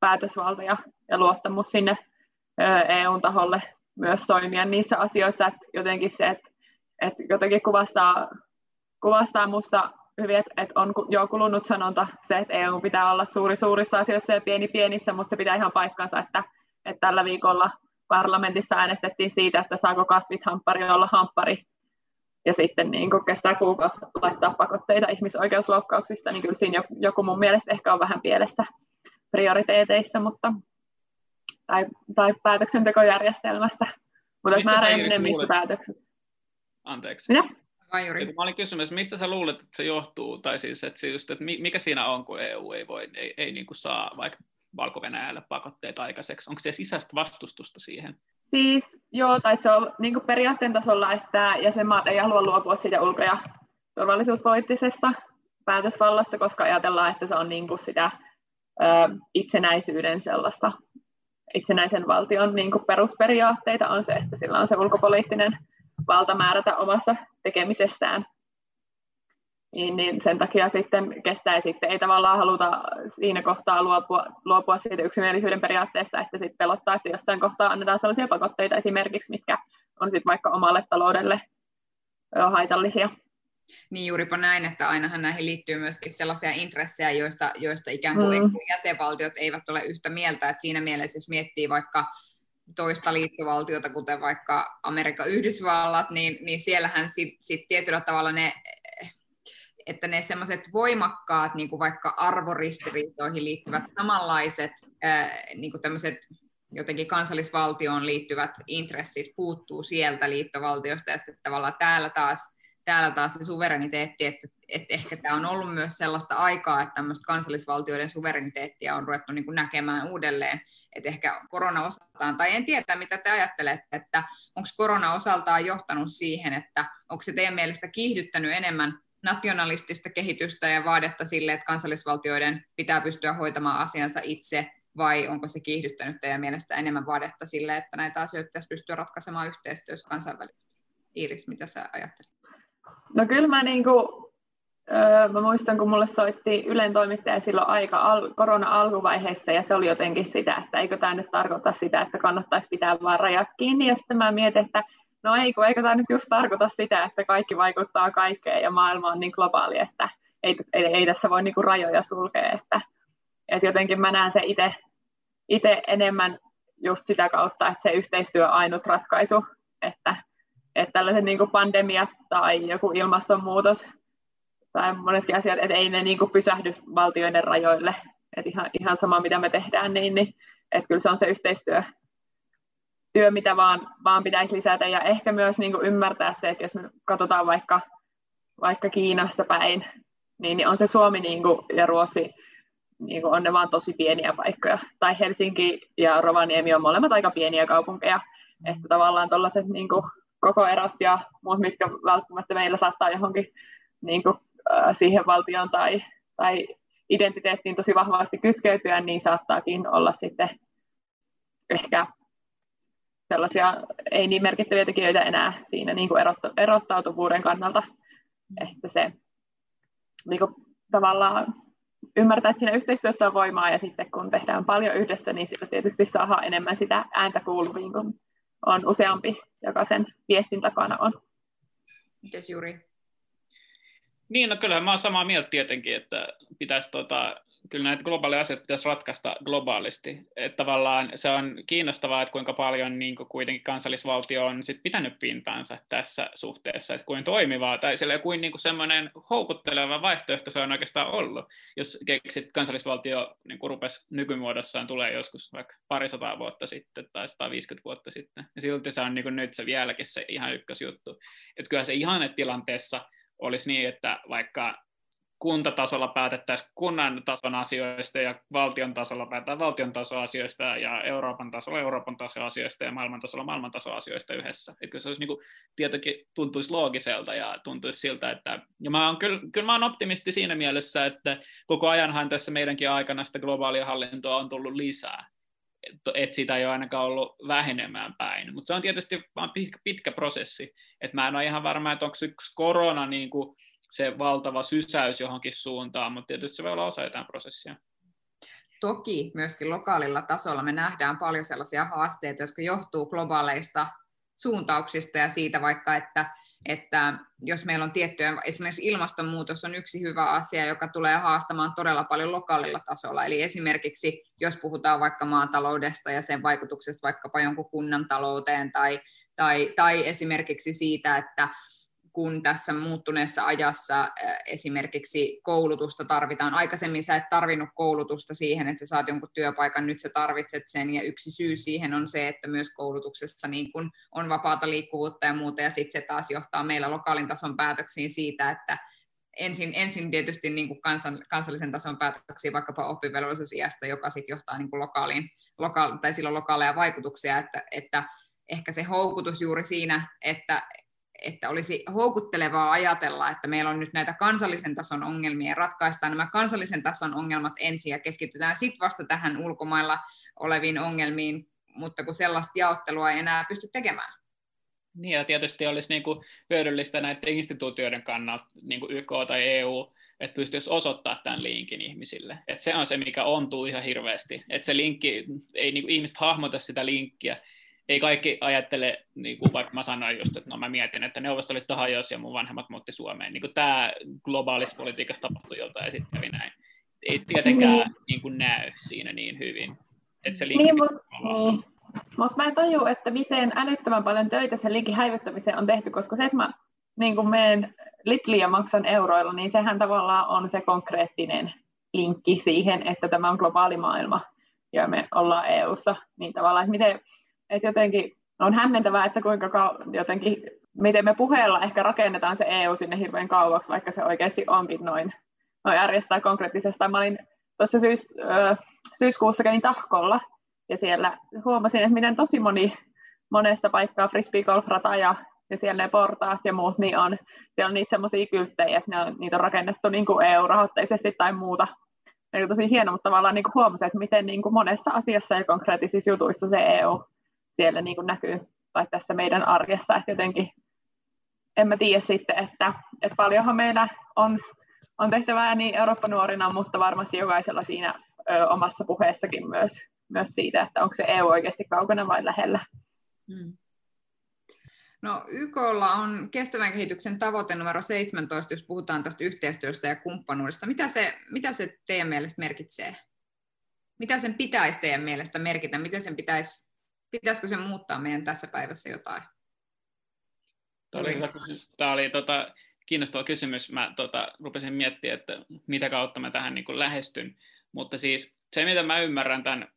päätösvalta ja, ja luottamus sinne EUn taholle myös toimia niissä asioissa, että jotenkin se, että, että jotenkin kuvastaa, kuvastaa musta hyvin, että, että on jo kulunut sanonta se, että EU pitää olla suuri suurissa asioissa ja pieni pienissä, mutta se pitää ihan paikkansa, että, että tällä viikolla parlamentissa äänestettiin siitä, että saako kasvishamppari olla hamppari, ja sitten niin kun kestää kuukausi laittaa pakotteita ihmisoikeusloukkauksista, niin kyllä siinä joku mun mielestä ehkä on vähän pielessä prioriteeteissa, mutta, tai, tai päätöksentekojärjestelmässä. Mutta määrä enemmistö päätökset. Anteeksi. Mitä? Mä olin kysymys, mistä sä luulet, että se johtuu, tai siis, että, just, että mikä siinä on, kun EU ei voi, ei, ei niin kuin saa vaikka valko pakotteita aikaiseksi? Onko se sisäistä vastustusta siihen? Siis joo, tai se on niin periaatteen tasolla, että jäsenmaat ei halua luopua siitä ulko- ja turvallisuuspoliittisesta päätösvallasta, koska ajatellaan, että se on niin sitä ö, itsenäisyyden sellaista, itsenäisen valtion niin perusperiaatteita on se, että sillä on se ulkopoliittinen valta määrätä omassa tekemisestään niin, niin sen takia sitten kestää sitten ei tavallaan haluta siinä kohtaa luopua, luopua siitä yksimielisyyden periaatteesta, että sitten pelottaa, että jossain kohtaa annetaan sellaisia pakotteita esimerkiksi, mitkä on sitten vaikka omalle taloudelle haitallisia. Niin juuripa näin, että ainahan näihin liittyy myöskin sellaisia intressejä, joista, joista ikään kuin mm. jäsenvaltiot eivät ole yhtä mieltä. Että siinä mielessä, jos miettii vaikka toista liittovaltiota, kuten vaikka Amerikan Yhdysvallat, niin, niin siellähän sitten sit tietyllä tavalla ne että ne semmoiset voimakkaat, niin kuin vaikka arvoristiriitoihin liittyvät samanlaiset niin kuin tämmöiset jotenkin kansallisvaltioon liittyvät intressit puuttuu sieltä liittovaltiosta, ja sitten tavallaan täällä taas, täällä taas se suvereniteetti, että, että ehkä tämä on ollut myös sellaista aikaa, että tämmöistä kansallisvaltioiden suvereniteettia on ruvettu niin kuin näkemään uudelleen, että ehkä korona osaltaan, tai en tiedä mitä te ajattelette, että onko korona osaltaan johtanut siihen, että onko se teidän mielestä kiihdyttänyt enemmän nationalistista kehitystä ja vaadetta sille, että kansallisvaltioiden pitää pystyä hoitamaan asiansa itse, vai onko se kiihdyttänyt teidän mielestä enemmän vaadetta sille, että näitä asioita pitäisi pystyä ratkaisemaan yhteistyössä kansainvälisesti? Iiris, mitä sä ajattelet? No kyllä mä, niin kuin, öö, mä muistan, kun mulle soitti Ylen toimittaja silloin aika al- korona-alkuvaiheessa, ja se oli jotenkin sitä, että eikö tämä nyt tarkoita sitä, että kannattaisi pitää vaan rajat kiinni, ja sitten mä mietin, että no ei, kun eikö tämä nyt just tarkoita sitä, että kaikki vaikuttaa kaikkeen ja maailma on niin globaali, että ei, ei, ei tässä voi niinku rajoja sulkea, että, että jotenkin mä näen se itse enemmän just sitä kautta, että se yhteistyö on ainut ratkaisu, että, että tällaiset niin kuin pandemiat tai joku ilmastonmuutos tai monetkin asiat, että ei ne niin kuin pysähdy valtioiden rajoille, että ihan, ihan sama mitä me tehdään, niin, niin että kyllä se on se yhteistyö, työ, mitä vaan, vaan pitäisi lisätä ja ehkä myös niin kuin ymmärtää se, että jos me katsotaan vaikka, vaikka Kiinasta päin, niin, niin on se Suomi niin kuin, ja Ruotsi niin kuin on ne vaan tosi pieniä paikkoja. Tai Helsinki ja Rovaniemi on molemmat aika pieniä kaupunkeja, että tavallaan tuollaiset niin koko erot ja muut, mitkä välttämättä meillä saattaa johonkin niin kuin, siihen valtioon tai, tai identiteettiin tosi vahvasti kytkeytyä, niin saattaakin olla sitten ehkä sellaisia ei niin merkittäviä tekijöitä enää siinä niin kuin erottautuvuuden kannalta. Että se niin kuin, tavallaan ymmärtää, että siinä yhteistyössä on voimaa ja sitten kun tehdään paljon yhdessä, niin sillä tietysti saadaan enemmän sitä ääntä kuuluviin, kun on useampi, joka sen viestin takana on. Mites Juri? Niin, no kyllä mä oon samaa mieltä tietenkin, että pitäisi tota, kyllä näitä globaaleja asioita pitäisi ratkaista globaalisti. Että tavallaan se on kiinnostavaa, että kuinka paljon niin kuin kuitenkin kansallisvaltio on sit pitänyt pintaansa tässä suhteessa, että kuin toimivaa tai sille kuin, niin kuin semmoinen houkutteleva vaihtoehto se on oikeastaan ollut. Jos keksit kansallisvaltio niin kuin rupesi nykymuodossaan tulee joskus vaikka parisataa vuotta sitten tai 150 vuotta sitten, ja silti se on niin kuin nyt se vieläkin se ihan ykkösjuttu. Että kyllä se ihanne tilanteessa olisi niin, että vaikka kuntatasolla päätettäisiin kunnan tason asioista ja valtion tasolla päätetään valtion tason asioista ja Euroopan tasolla Euroopan tason asioista ja maailman tasolla maailman tason asioista yhdessä. Että se olisi niin kuin, tietenkin tuntuisi loogiselta ja tuntuisi siltä, että ja mä oon, kyllä, kyllä mä oon optimisti siinä mielessä, että koko ajanhan tässä meidänkin aikana sitä globaalia hallintoa on tullut lisää. Että sitä ei ole ainakaan ollut vähenemään päin. Mutta se on tietysti vain pitkä, pitkä prosessi. Että mä en ole ihan varma, että onko yksi korona niin kuin, se valtava sysäys johonkin suuntaan, mutta tietysti se voi olla osa jotain prosessia. Toki myöskin lokaalilla tasolla me nähdään paljon sellaisia haasteita, jotka johtuu globaaleista suuntauksista ja siitä vaikka, että, että jos meillä on tiettyjä, esimerkiksi ilmastonmuutos on yksi hyvä asia, joka tulee haastamaan todella paljon lokaalilla tasolla. Eli esimerkiksi jos puhutaan vaikka maataloudesta ja sen vaikutuksesta vaikkapa jonkun kunnan talouteen tai, tai, tai esimerkiksi siitä, että kun tässä muuttuneessa ajassa esimerkiksi koulutusta tarvitaan. Aikaisemmin sä et tarvinnut koulutusta siihen, että sä saat jonkun työpaikan, nyt sä tarvitset sen, ja yksi syy siihen on se, että myös koulutuksessa niin kun on vapaata liikkuvuutta ja muuta, ja sitten se taas johtaa meillä lokaalin tason päätöksiin siitä, että ensin, ensin tietysti niin kuin kansan, kansallisen tason päätöksiä vaikkapa oppivelvollisuusiästä, joka sitten johtaa niin kuin lokaaliin, lokaali, tai sillä lokaaleja vaikutuksia, että, että ehkä se houkutus juuri siinä, että, että olisi houkuttelevaa ajatella, että meillä on nyt näitä kansallisen tason ongelmia, ratkaistaan nämä kansallisen tason ongelmat ensin ja keskitytään sitten vasta tähän ulkomailla oleviin ongelmiin, mutta kun sellaista jaottelua ei enää pysty tekemään. Niin ja tietysti olisi niin kuin hyödyllistä näiden instituutioiden kannalta, niin kuin YK tai EU, että pystyisi osoittaa tämän linkin ihmisille. Että se on se, mikä ontuu ihan hirveästi. Että se linkki, ei niin kuin ihmiset hahmota sitä linkkiä, ei kaikki ajattele, niin kuin vaikka mä sanoin just, että no mä mietin, että Neuvostoliitto hajosi ja mun vanhemmat muutti Suomeen. Niin kuin tämä globaalissa politiikassa tapahtui jotain ja sitten kävi näin. Ei tietenkään niin. Niin kuin näy siinä niin hyvin. Että se niin, mutta niin. Mut mä en taju, että miten älyttömän paljon töitä sen linkin häivyttämiseen on tehty, koska se, että mä niin menen Litliä maksan euroilla, niin sehän tavallaan on se konkreettinen linkki siihen, että tämä on globaali maailma ja me ollaan EU-ssa. Niin tavallaan, että miten, et jotenkin on hämmentävää, että kuinka kau- jotenkin, miten me puheella ehkä rakennetaan se EU sinne hirveän kauaksi, vaikka se oikeasti onkin noin, noin järjestää konkreettisesti. Mä olin tuossa syys, syyskuussa kävin Tahkolla, ja siellä huomasin, että miten tosi moni monessa paikkaa frisbee golfrata ja, ja siellä ne portaat ja muut, niin on, siellä on niitä semmoisia kylttejä, että ne on, niitä on rakennettu niin kuin EU-rahoitteisesti tai muuta. On tosi hieno, mutta tavallaan niin kuin huomasin, että miten niin kuin monessa asiassa ja konkreettisissa jutuissa se EU siellä niin kuin näkyy tai tässä meidän arjessa, että jotenkin en mä tiedä sitten, että, että paljonhan meillä on, on tehtävää niin Eurooppa-nuorina, mutta varmasti jokaisella siinä ö, omassa puheessakin myös, myös siitä, että onko se EU oikeasti kaukana vai lähellä. Hmm. No YKlla on kestävän kehityksen tavoite numero 17, jos puhutaan tästä yhteistyöstä ja kumppanuudesta. Mitä se, mitä se teidän mielestä merkitsee? Mitä sen pitäisi teidän mielestä merkitä? Miten sen pitäisi Pitäisikö se muuttaa meidän tässä päivässä jotain? Tämä oli, hyvä Tämä oli tota, kiinnostava kysymys. Mä tota, rupesin miettimään, että mitä kautta mä tähän niin kuin lähestyn. Mutta siis se, mitä mä ymmärrän tämän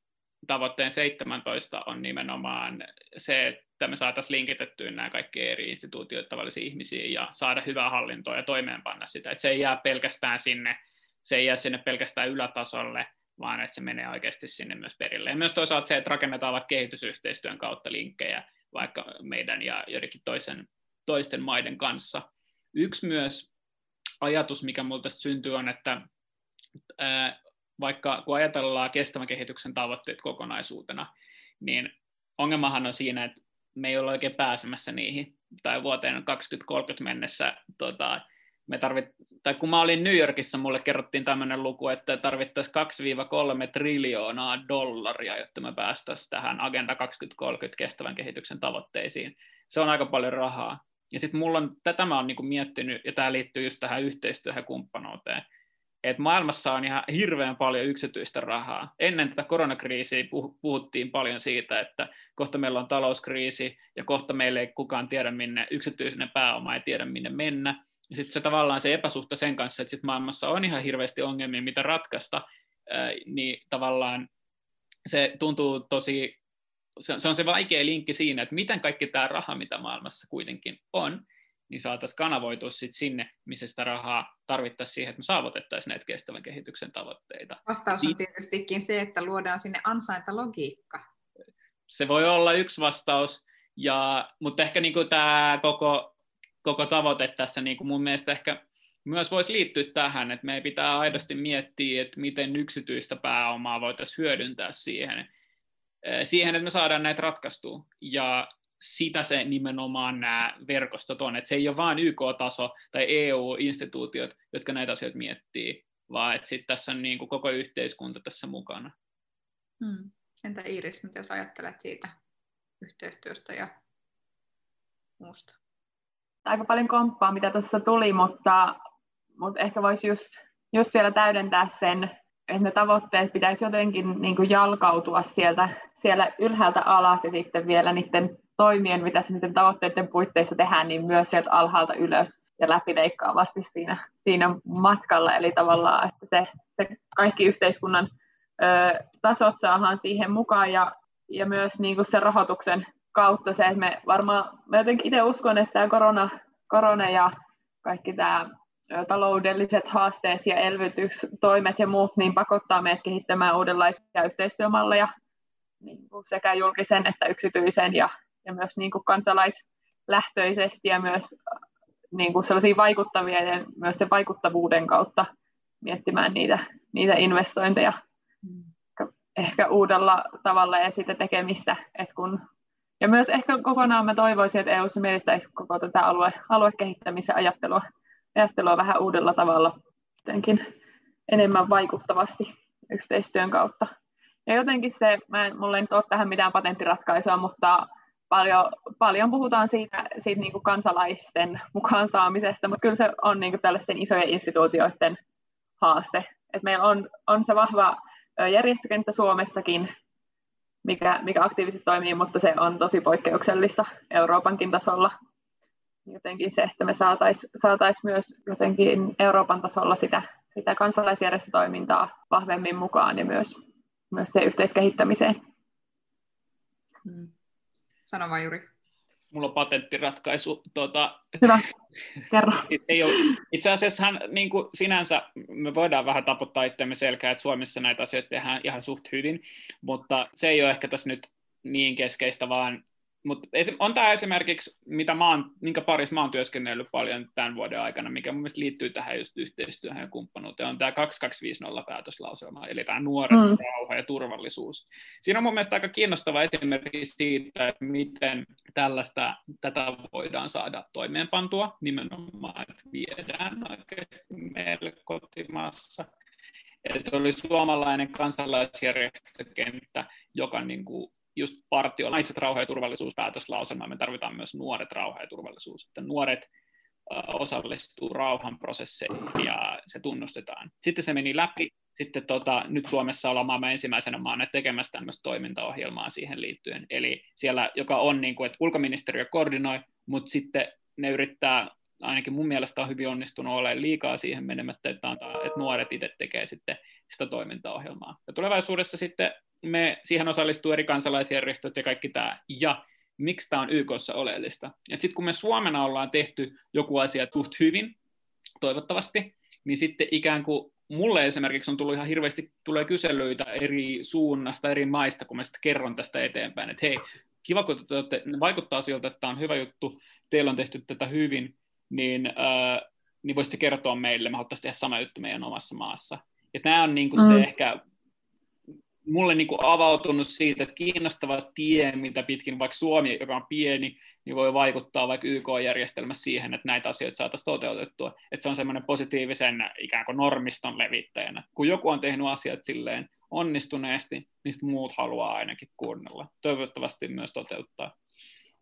tavoitteen 17 on nimenomaan se, että me saataisiin linkitettyä nämä kaikki eri instituutiot tavallisiin ihmisiin ja saada hyvää hallintoa ja toimeenpanna sitä. Että se ei jää pelkästään sinne, se ei jää sinne pelkästään ylätasolle, vaan että se menee oikeasti sinne myös perille. Ja myös toisaalta se, että rakennetaan vaikka kehitysyhteistyön kautta linkkejä vaikka meidän ja joidenkin toisen, toisten maiden kanssa. Yksi myös ajatus, mikä minulta tästä syntyy, on, että ää, vaikka kun ajatellaan kestävän kehityksen tavoitteet kokonaisuutena, niin ongelmahan on siinä, että me ei ole oikein pääsemässä niihin, tai vuoteen 2030 mennessä tota, me tarvit, tai kun mä olin New Yorkissa, mulle kerrottiin tämmöinen luku, että tarvittaisiin 2-3 triljoonaa dollaria, jotta me päästäisiin tähän Agenda 2030 kestävän kehityksen tavoitteisiin. Se on aika paljon rahaa. Ja sitten mulla on, tätä mä oon niinku miettinyt, ja tämä liittyy just tähän yhteistyöhön kumppanuuteen, että maailmassa on ihan hirveän paljon yksityistä rahaa. Ennen tätä koronakriisiä puhuttiin paljon siitä, että kohta meillä on talouskriisi, ja kohta meillä ei kukaan tiedä, minne yksityinen pääoma ei tiedä, minne mennä ja sitten se tavallaan se epäsuhta sen kanssa, että sit maailmassa on ihan hirveästi ongelmia, mitä ratkaista, niin tavallaan se tuntuu tosi, se, se on se vaikea linkki siinä, että miten kaikki tämä raha, mitä maailmassa kuitenkin on, niin saataisiin kanavoitua sit sinne, missä sitä rahaa tarvittaisiin siihen, että me saavutettaisiin näitä kestävän kehityksen tavoitteita. Vastaus on tietystikin se, että luodaan sinne ansaintalogiikka. Se voi olla yksi vastaus, ja, mutta ehkä niin tämä koko, koko tavoite tässä niin mun mielestä ehkä myös voisi liittyä tähän, että meidän pitää aidosti miettiä, että miten yksityistä pääomaa voitaisiin hyödyntää siihen, eh, siihen, että me saadaan näitä ratkaistua. Ja sitä se nimenomaan nämä verkostot on, että se ei ole vain YK-taso tai EU-instituutiot, jotka näitä asioita miettii, vaan että sitten tässä on niin kuin koko yhteiskunta tässä mukana. Hmm. Entä Iiris, mitä sä ajattelet siitä yhteistyöstä ja muusta? Aika paljon komppaa, mitä tuossa tuli, mutta, mutta ehkä voisi just, just vielä täydentää sen, että ne tavoitteet pitäisi jotenkin niin kuin jalkautua sieltä, siellä ylhäältä alas ja sitten vielä niiden toimien, mitä se niiden tavoitteiden puitteissa tehdään, niin myös sieltä alhaalta ylös ja läpileikkaavasti siinä, siinä matkalla. Eli tavallaan, että se, se kaikki yhteiskunnan ö, tasot saadaan siihen mukaan ja, ja myös niin kuin sen rahoituksen kautta se, että me varmaan, mä jotenkin itse uskon, että tämä korona, korona ja kaikki tämä taloudelliset haasteet ja elvytystoimet ja muut niin pakottaa meidät kehittämään uudenlaisia yhteistyömalleja niin kuin sekä julkisen että yksityisen ja, ja myös niin kuin kansalaislähtöisesti ja myös niin kuin sellaisia vaikuttavia ja myös se vaikuttavuuden kautta miettimään niitä, niitä investointeja mm. ehkä uudella tavalla ja sitä tekemistä. Et kun, ja myös ehkä kokonaan mä toivoisin, että EU-ssa mietittäisiin koko tätä alue, aluekehittämisen ajattelua, ajattelua vähän uudella tavalla jotenkin enemmän vaikuttavasti yhteistyön kautta. Ja jotenkin se, mä en, mulla ei nyt ole tähän mitään patenttiratkaisua, mutta paljon, paljon puhutaan siitä, siitä niin kuin kansalaisten mukaan saamisesta, mutta kyllä se on niin kuin tällaisten isojen instituutioiden haaste. Et meillä on, on se vahva järjestökenttä Suomessakin, mikä, mikä aktiivisesti toimii, mutta se on tosi poikkeuksellista Euroopankin tasolla. Jotenkin se, että me saataisiin saatais myös jotenkin Euroopan tasolla sitä, sitä kansalaisjärjestötoimintaa vahvemmin mukaan ja myös, myös se yhteiskehittämiseen. Hmm. Sano vaan Juri. Mulla on patenttiratkaisu. Tuota, Hyvä, kerro. ei ole, itse asiassa niin kuin sinänsä me voidaan vähän taputtaa itseämme selkää, että Suomessa näitä asioita tehdään ihan suht hyvin, mutta se ei ole ehkä tässä nyt niin keskeistä, vaan mutta on tämä esimerkiksi, mitä mä oon, minkä parissa mä oon työskennellyt paljon tämän vuoden aikana, mikä mun mielestä liittyy tähän just yhteistyöhön ja kumppanuuteen, on tämä 2250 päätöslauselma, eli tämä nuoret, mm. rauha ja turvallisuus. Siinä on mun mielestä aika kiinnostava esimerkki siitä, että miten tällaista, tätä voidaan saada toimeenpantua nimenomaan, että viedään oikeasti meille kotimaassa. Että oli suomalainen kansalaisjärjestökenttä, joka niin kuin just partio, naiset, rauha ja turvallisuuspäätöslauselma, me tarvitaan myös nuoret, rauha ja turvallisuus, että nuoret osallistuu rauhanprosesseihin ja se tunnustetaan. Sitten se meni läpi, sitten tota, nyt Suomessa ollaan maailman ensimmäisenä maana tekemässä tämmöistä toimintaohjelmaa siihen liittyen, eli siellä, joka on niin kuin, että ulkoministeriö koordinoi, mutta sitten ne yrittää, ainakin mun mielestä on hyvin onnistunut olemaan liikaa siihen menemättä, että, antaa, että nuoret itse tekee sitten sitä toimintaohjelmaa. Ja tulevaisuudessa sitten me siihen osallistuu eri kansalaisjärjestöt ja kaikki tämä. Ja miksi tämä on YKssa oleellista? Sitten kun me Suomena ollaan tehty joku asia suht hyvin, toivottavasti, niin sitten ikään kuin mulle esimerkiksi on tullut ihan hirveästi tulee kyselyitä eri suunnasta, eri maista, kun mä sitten kerron tästä eteenpäin, että hei, kiva, kun te olette, vaikuttaa siltä, että tämä on hyvä juttu, teillä on tehty tätä hyvin, niin, äh, niin voisitte kertoa meille, me haluttaisiin tehdä sama juttu meidän omassa maassa. Ja tämä on niin kuin mm. se ehkä mulle niin kuin avautunut siitä, että kiinnostava tie, mitä pitkin vaikka Suomi, joka on pieni, niin voi vaikuttaa vaikka YK-järjestelmässä siihen, että näitä asioita saataisiin toteutettua. Että se on semmoinen positiivisen ikään kuin normiston levittäjänä. Kun joku on tehnyt asiat silleen onnistuneesti, niin muut haluaa ainakin kuunnella. Toivottavasti myös toteuttaa.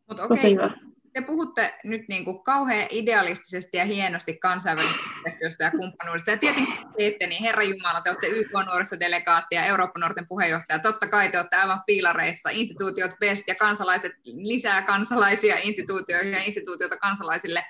Mutta okei, okay te puhutte nyt niin kuin kauhean idealistisesti ja hienosti kansainvälisestä yhteistyöstä ja kumppanuudesta. Ja tietenkin teette, niin Herra Jumala, te olette YK nuorisodelegaatti ja Euroopan nuorten puheenjohtaja. Totta kai te olette aivan fiilareissa, instituutiot best ja kansalaiset lisää kansalaisia instituutioihin ja instituutioita kansalaisille.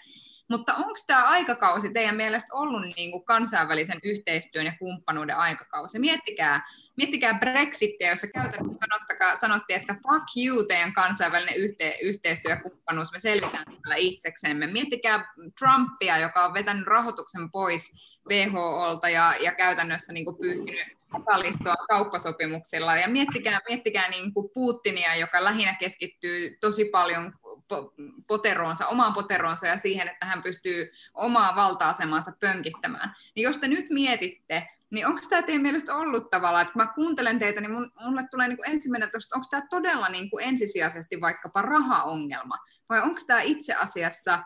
mutta onko tämä aikakausi teidän mielestä ollut niin kuin kansainvälisen yhteistyön ja kumppanuuden aikakausi? Miettikää, miettikää Brexitia, jossa käytännössä sanottiin, että fuck you teidän kansainvälinen yhte, yhteistyö ja kumppanuus, me selvitään täällä itseksemme. Miettikää Trumpia, joka on vetänyt rahoituksen pois WHOlta ja, ja käytännössä niin pyyhkinyt osallistua kauppasopimuksilla. Ja miettikää, miettikää niin kuin Putinia, joka lähinnä keskittyy tosi paljon poteroonsa, omaan poteroonsa ja siihen, että hän pystyy omaa valta-asemansa pönkittämään. Niin jos te nyt mietitte, niin onko tämä teidän mielestä ollut tavallaan, että kun mä kuuntelen teitä, niin mulle tulee niin kuin ensimmäinen, että onko tämä todella niin kuin ensisijaisesti vaikkapa rahaongelma, vai onko tämä itse asiassa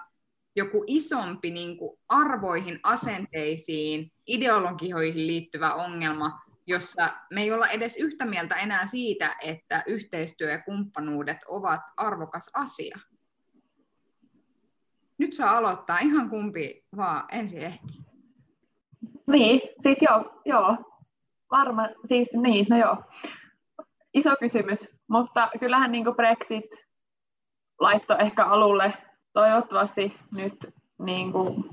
joku isompi niin kuin arvoihin, asenteisiin, ideologioihin liittyvä ongelma, jossa me ei olla edes yhtä mieltä enää siitä, että yhteistyö ja kumppanuudet ovat arvokas asia. Nyt saa aloittaa ihan kumpi vaan ensi ehti. Niin, siis joo, joo. Varma, siis niin, no joo. Iso kysymys, mutta kyllähän niin Brexit laittoi ehkä alulle toivottavasti nyt niin kuin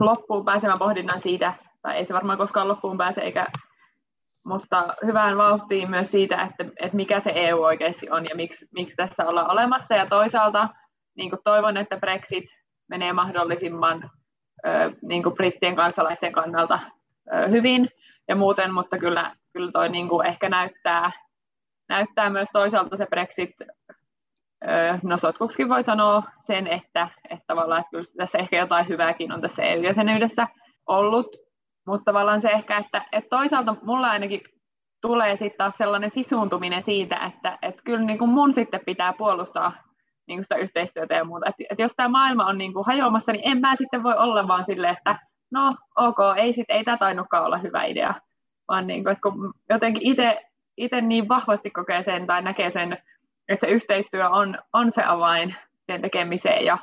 loppuun pääsemään pohdinnan siitä, tai ei se varmaan koskaan loppuun pääse, eikä, mutta hyvään vauhtiin myös siitä, että, että mikä se EU oikeasti on ja miksi, miksi tässä ollaan olemassa. Ja toisaalta niin kuin toivon, että Brexit menee mahdollisimman niin kuin brittien kansalaisten kannalta hyvin ja muuten, mutta kyllä, kyllä toi niin kuin ehkä näyttää, näyttää myös toisaalta se Brexit No sotkuksikin voi sanoa sen, että, että tavallaan että kyllä tässä ehkä jotain hyvääkin on tässä EU-jäsenyydessä ollut, mutta tavallaan se ehkä, että, että toisaalta mulla ainakin tulee sitten taas sellainen sisuuntuminen siitä, että, että kyllä niin kuin mun sitten pitää puolustaa niin kuin sitä yhteistyötä ja muuta. Että, että jos tämä maailma on niin kuin hajoamassa, niin en mä sitten voi olla vaan silleen, että no ok, ei, sit, ei tämä tainnutkaan olla hyvä idea, vaan niin kuin, että kun jotenkin itse niin vahvasti kokee sen tai näkee sen että se yhteistyö on, on se avain sen tekemiseen ja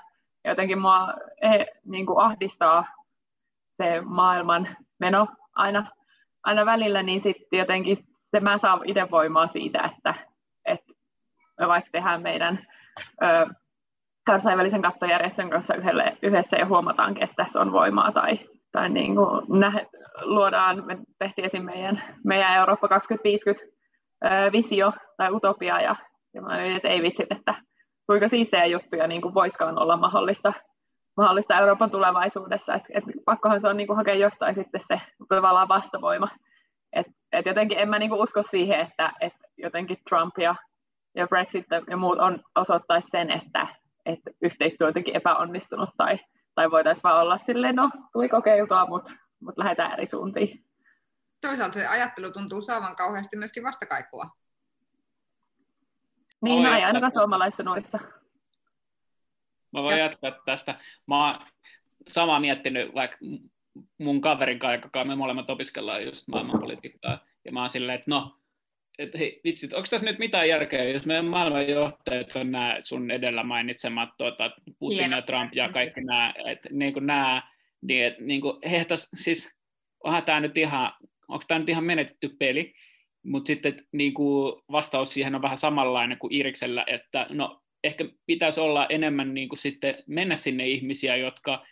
jotenkin mua eh, niin kuin ahdistaa se maailman meno aina, aina välillä, niin sitten jotenkin se mä saan itse voimaa siitä, että, että me vaikka tehdään meidän ö, kansainvälisen kattojärjestön kanssa yhdelle, yhdessä ja huomataankin, että tässä on voimaa tai, tai niin kuin näh, luodaan, me tehtiin esim. meidän, meidän Eurooppa 2050 ö, visio tai utopia ja ja mä olin, että ei vitsit, että kuinka siistejä juttuja niin kuin voiskaan olla mahdollista, mahdollista Euroopan tulevaisuudessa. Et, et pakkohan se on niin kuin hakea jostain sitten se tavallaan vastavoima. Et, et jotenkin en mä niin kuin usko siihen, että et jotenkin Trump ja, ja Brexit ja muut on, osoittaisi sen, että, että yhteistyö on jotenkin epäonnistunut tai, tai voitaisiin vaan olla silleen, no tuli kokeiltua, mutta mut lähdetään eri suuntiin. Toisaalta se ajattelu tuntuu saavan kauheasti myöskin vastakaikua niin, no ei ainakaan suomalaisissa nuorissa. Mä voin jatkaa tästä. Mä oon samaa miettinyt vaikka mun kaverin kanssa, joka me molemmat opiskellaan just maailmanpolitiikkaa, ja mä oon silleen, että no, että hei, vitsit, onko tässä nyt mitään järkeä, jos meidän maailmanjohtajat on nämä sun edellä mainitsemat tuota, Putin Hieno. ja Trump ja kaikki nämä, että niin kuin nämä, niin, että, niin kuin, he täs, siis onhan tämä nyt ihan, onko tämä nyt ihan menetetty peli, mutta sitten niin kuin vastaus siihen on vähän samanlainen kuin Iriksellä, että no, ehkä pitäisi olla enemmän niin kuin sitten mennä sinne ihmisiä, jotka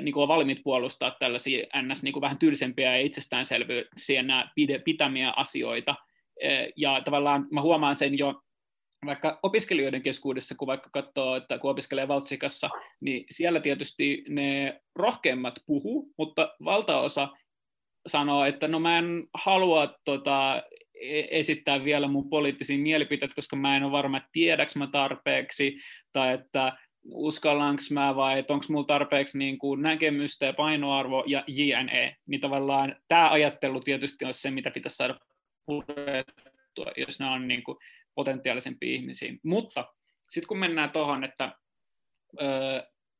niin kuin on valmiit puolustaa tällaisia ns. Niin kuin vähän tylsempiä ja itsestäänselvyyksiä pitämiä asioita. Ja tavallaan mä huomaan sen jo vaikka opiskelijoiden keskuudessa, kun vaikka katsoo, että kun opiskelee Valtsikassa, niin siellä tietysti ne rohkeimmat puhuu, mutta valtaosa sanoo, että no mä en halua tota, e-, esittää vielä mun poliittisia mielipiteitä, koska mä en ole varma, että tiedäks mä tarpeeksi, tai että uskallanko mä vai että onko mulla tarpeeksi niin kuin näkemystä ja painoarvo ja JNE, niin tavallaan tämä ajattelu tietysti on se, mitä pitäisi saada purettua, jos ne on niin kuin potentiaalisempia ihmisiä. Mutta sitten kun mennään tuohon, että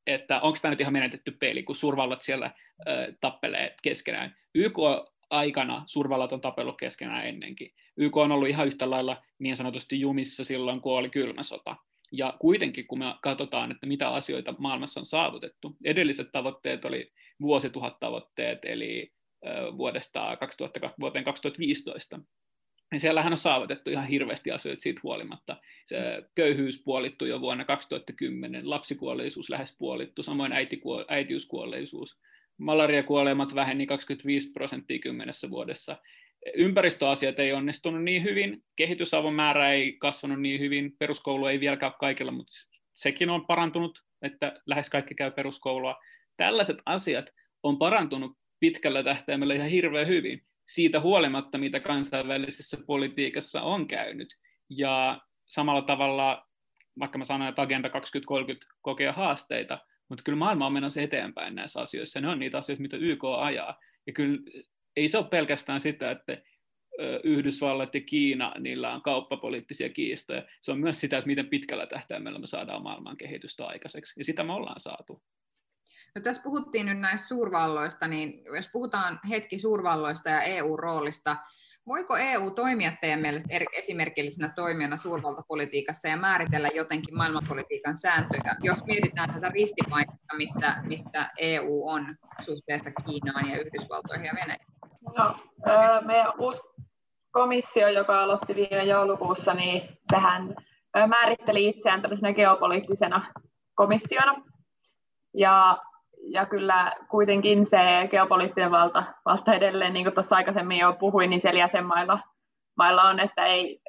että onko tämä nyt ihan menetetty peli, kun suurvallat siellä tappelee keskenään. YK aikana suurvallat on tapellut keskenään ennenkin. YK on ollut ihan yhtä lailla niin sanotusti jumissa silloin, kun oli kylmä sota. Ja kuitenkin, kun me katsotaan, että mitä asioita maailmassa on saavutettu, edelliset tavoitteet oli vuosituhat tavoitteet, eli vuodesta 2000 vuoteen 2015. niin siellähän on saavutettu ihan hirveästi asioita siitä huolimatta. Se köyhyys puolittui jo vuonna 2010, lapsikuolleisuus lähes puolittu, samoin äitikuo- äitiyskuolleisuus. Malariakuolemat väheni 25 prosenttia kymmenessä vuodessa. Ympäristöasiat ei onnistunut niin hyvin, kehitysavun määrä ei kasvanut niin hyvin, peruskoulu ei vieläkään ole kaikilla, mutta sekin on parantunut, että lähes kaikki käy peruskoulua. Tällaiset asiat on parantunut pitkällä tähtäimellä ihan hirveän hyvin siitä huolimatta, mitä kansainvälisessä politiikassa on käynyt. Ja samalla tavalla, vaikka mä sanoin, että Agenda 2030 kokee haasteita, mutta kyllä maailma on menossa eteenpäin näissä asioissa. Ne on niitä asioita, mitä YK ajaa. Ja kyllä ei se ole pelkästään sitä, että Yhdysvallat ja Kiina, niillä on kauppapoliittisia kiistoja. Se on myös sitä, että miten pitkällä tähtäimellä me saadaan maailman kehitystä aikaiseksi. Ja sitä me ollaan saatu. No, tässä puhuttiin nyt näistä suurvalloista, niin jos puhutaan hetki suurvalloista ja EU-roolista, voiko EU toimia teidän mielestä esimerkillisenä toimijana suurvaltapolitiikassa ja määritellä jotenkin maailmanpolitiikan sääntöjä, jos mietitään tätä ristipainetta, missä, mistä EU on suhteessa Kiinaan ja Yhdysvaltoihin ja Venäjään? No, meidän uusi komissio, joka aloitti viime joulukuussa, niin sehän määritteli itseään tällaisena geopoliittisena komissiona. Ja ja kyllä kuitenkin se geopoliittinen valta, valta edelleen, niin kuin tuossa aikaisemmin jo puhuin, niin siellä jäsenmailla mailla on, että ei,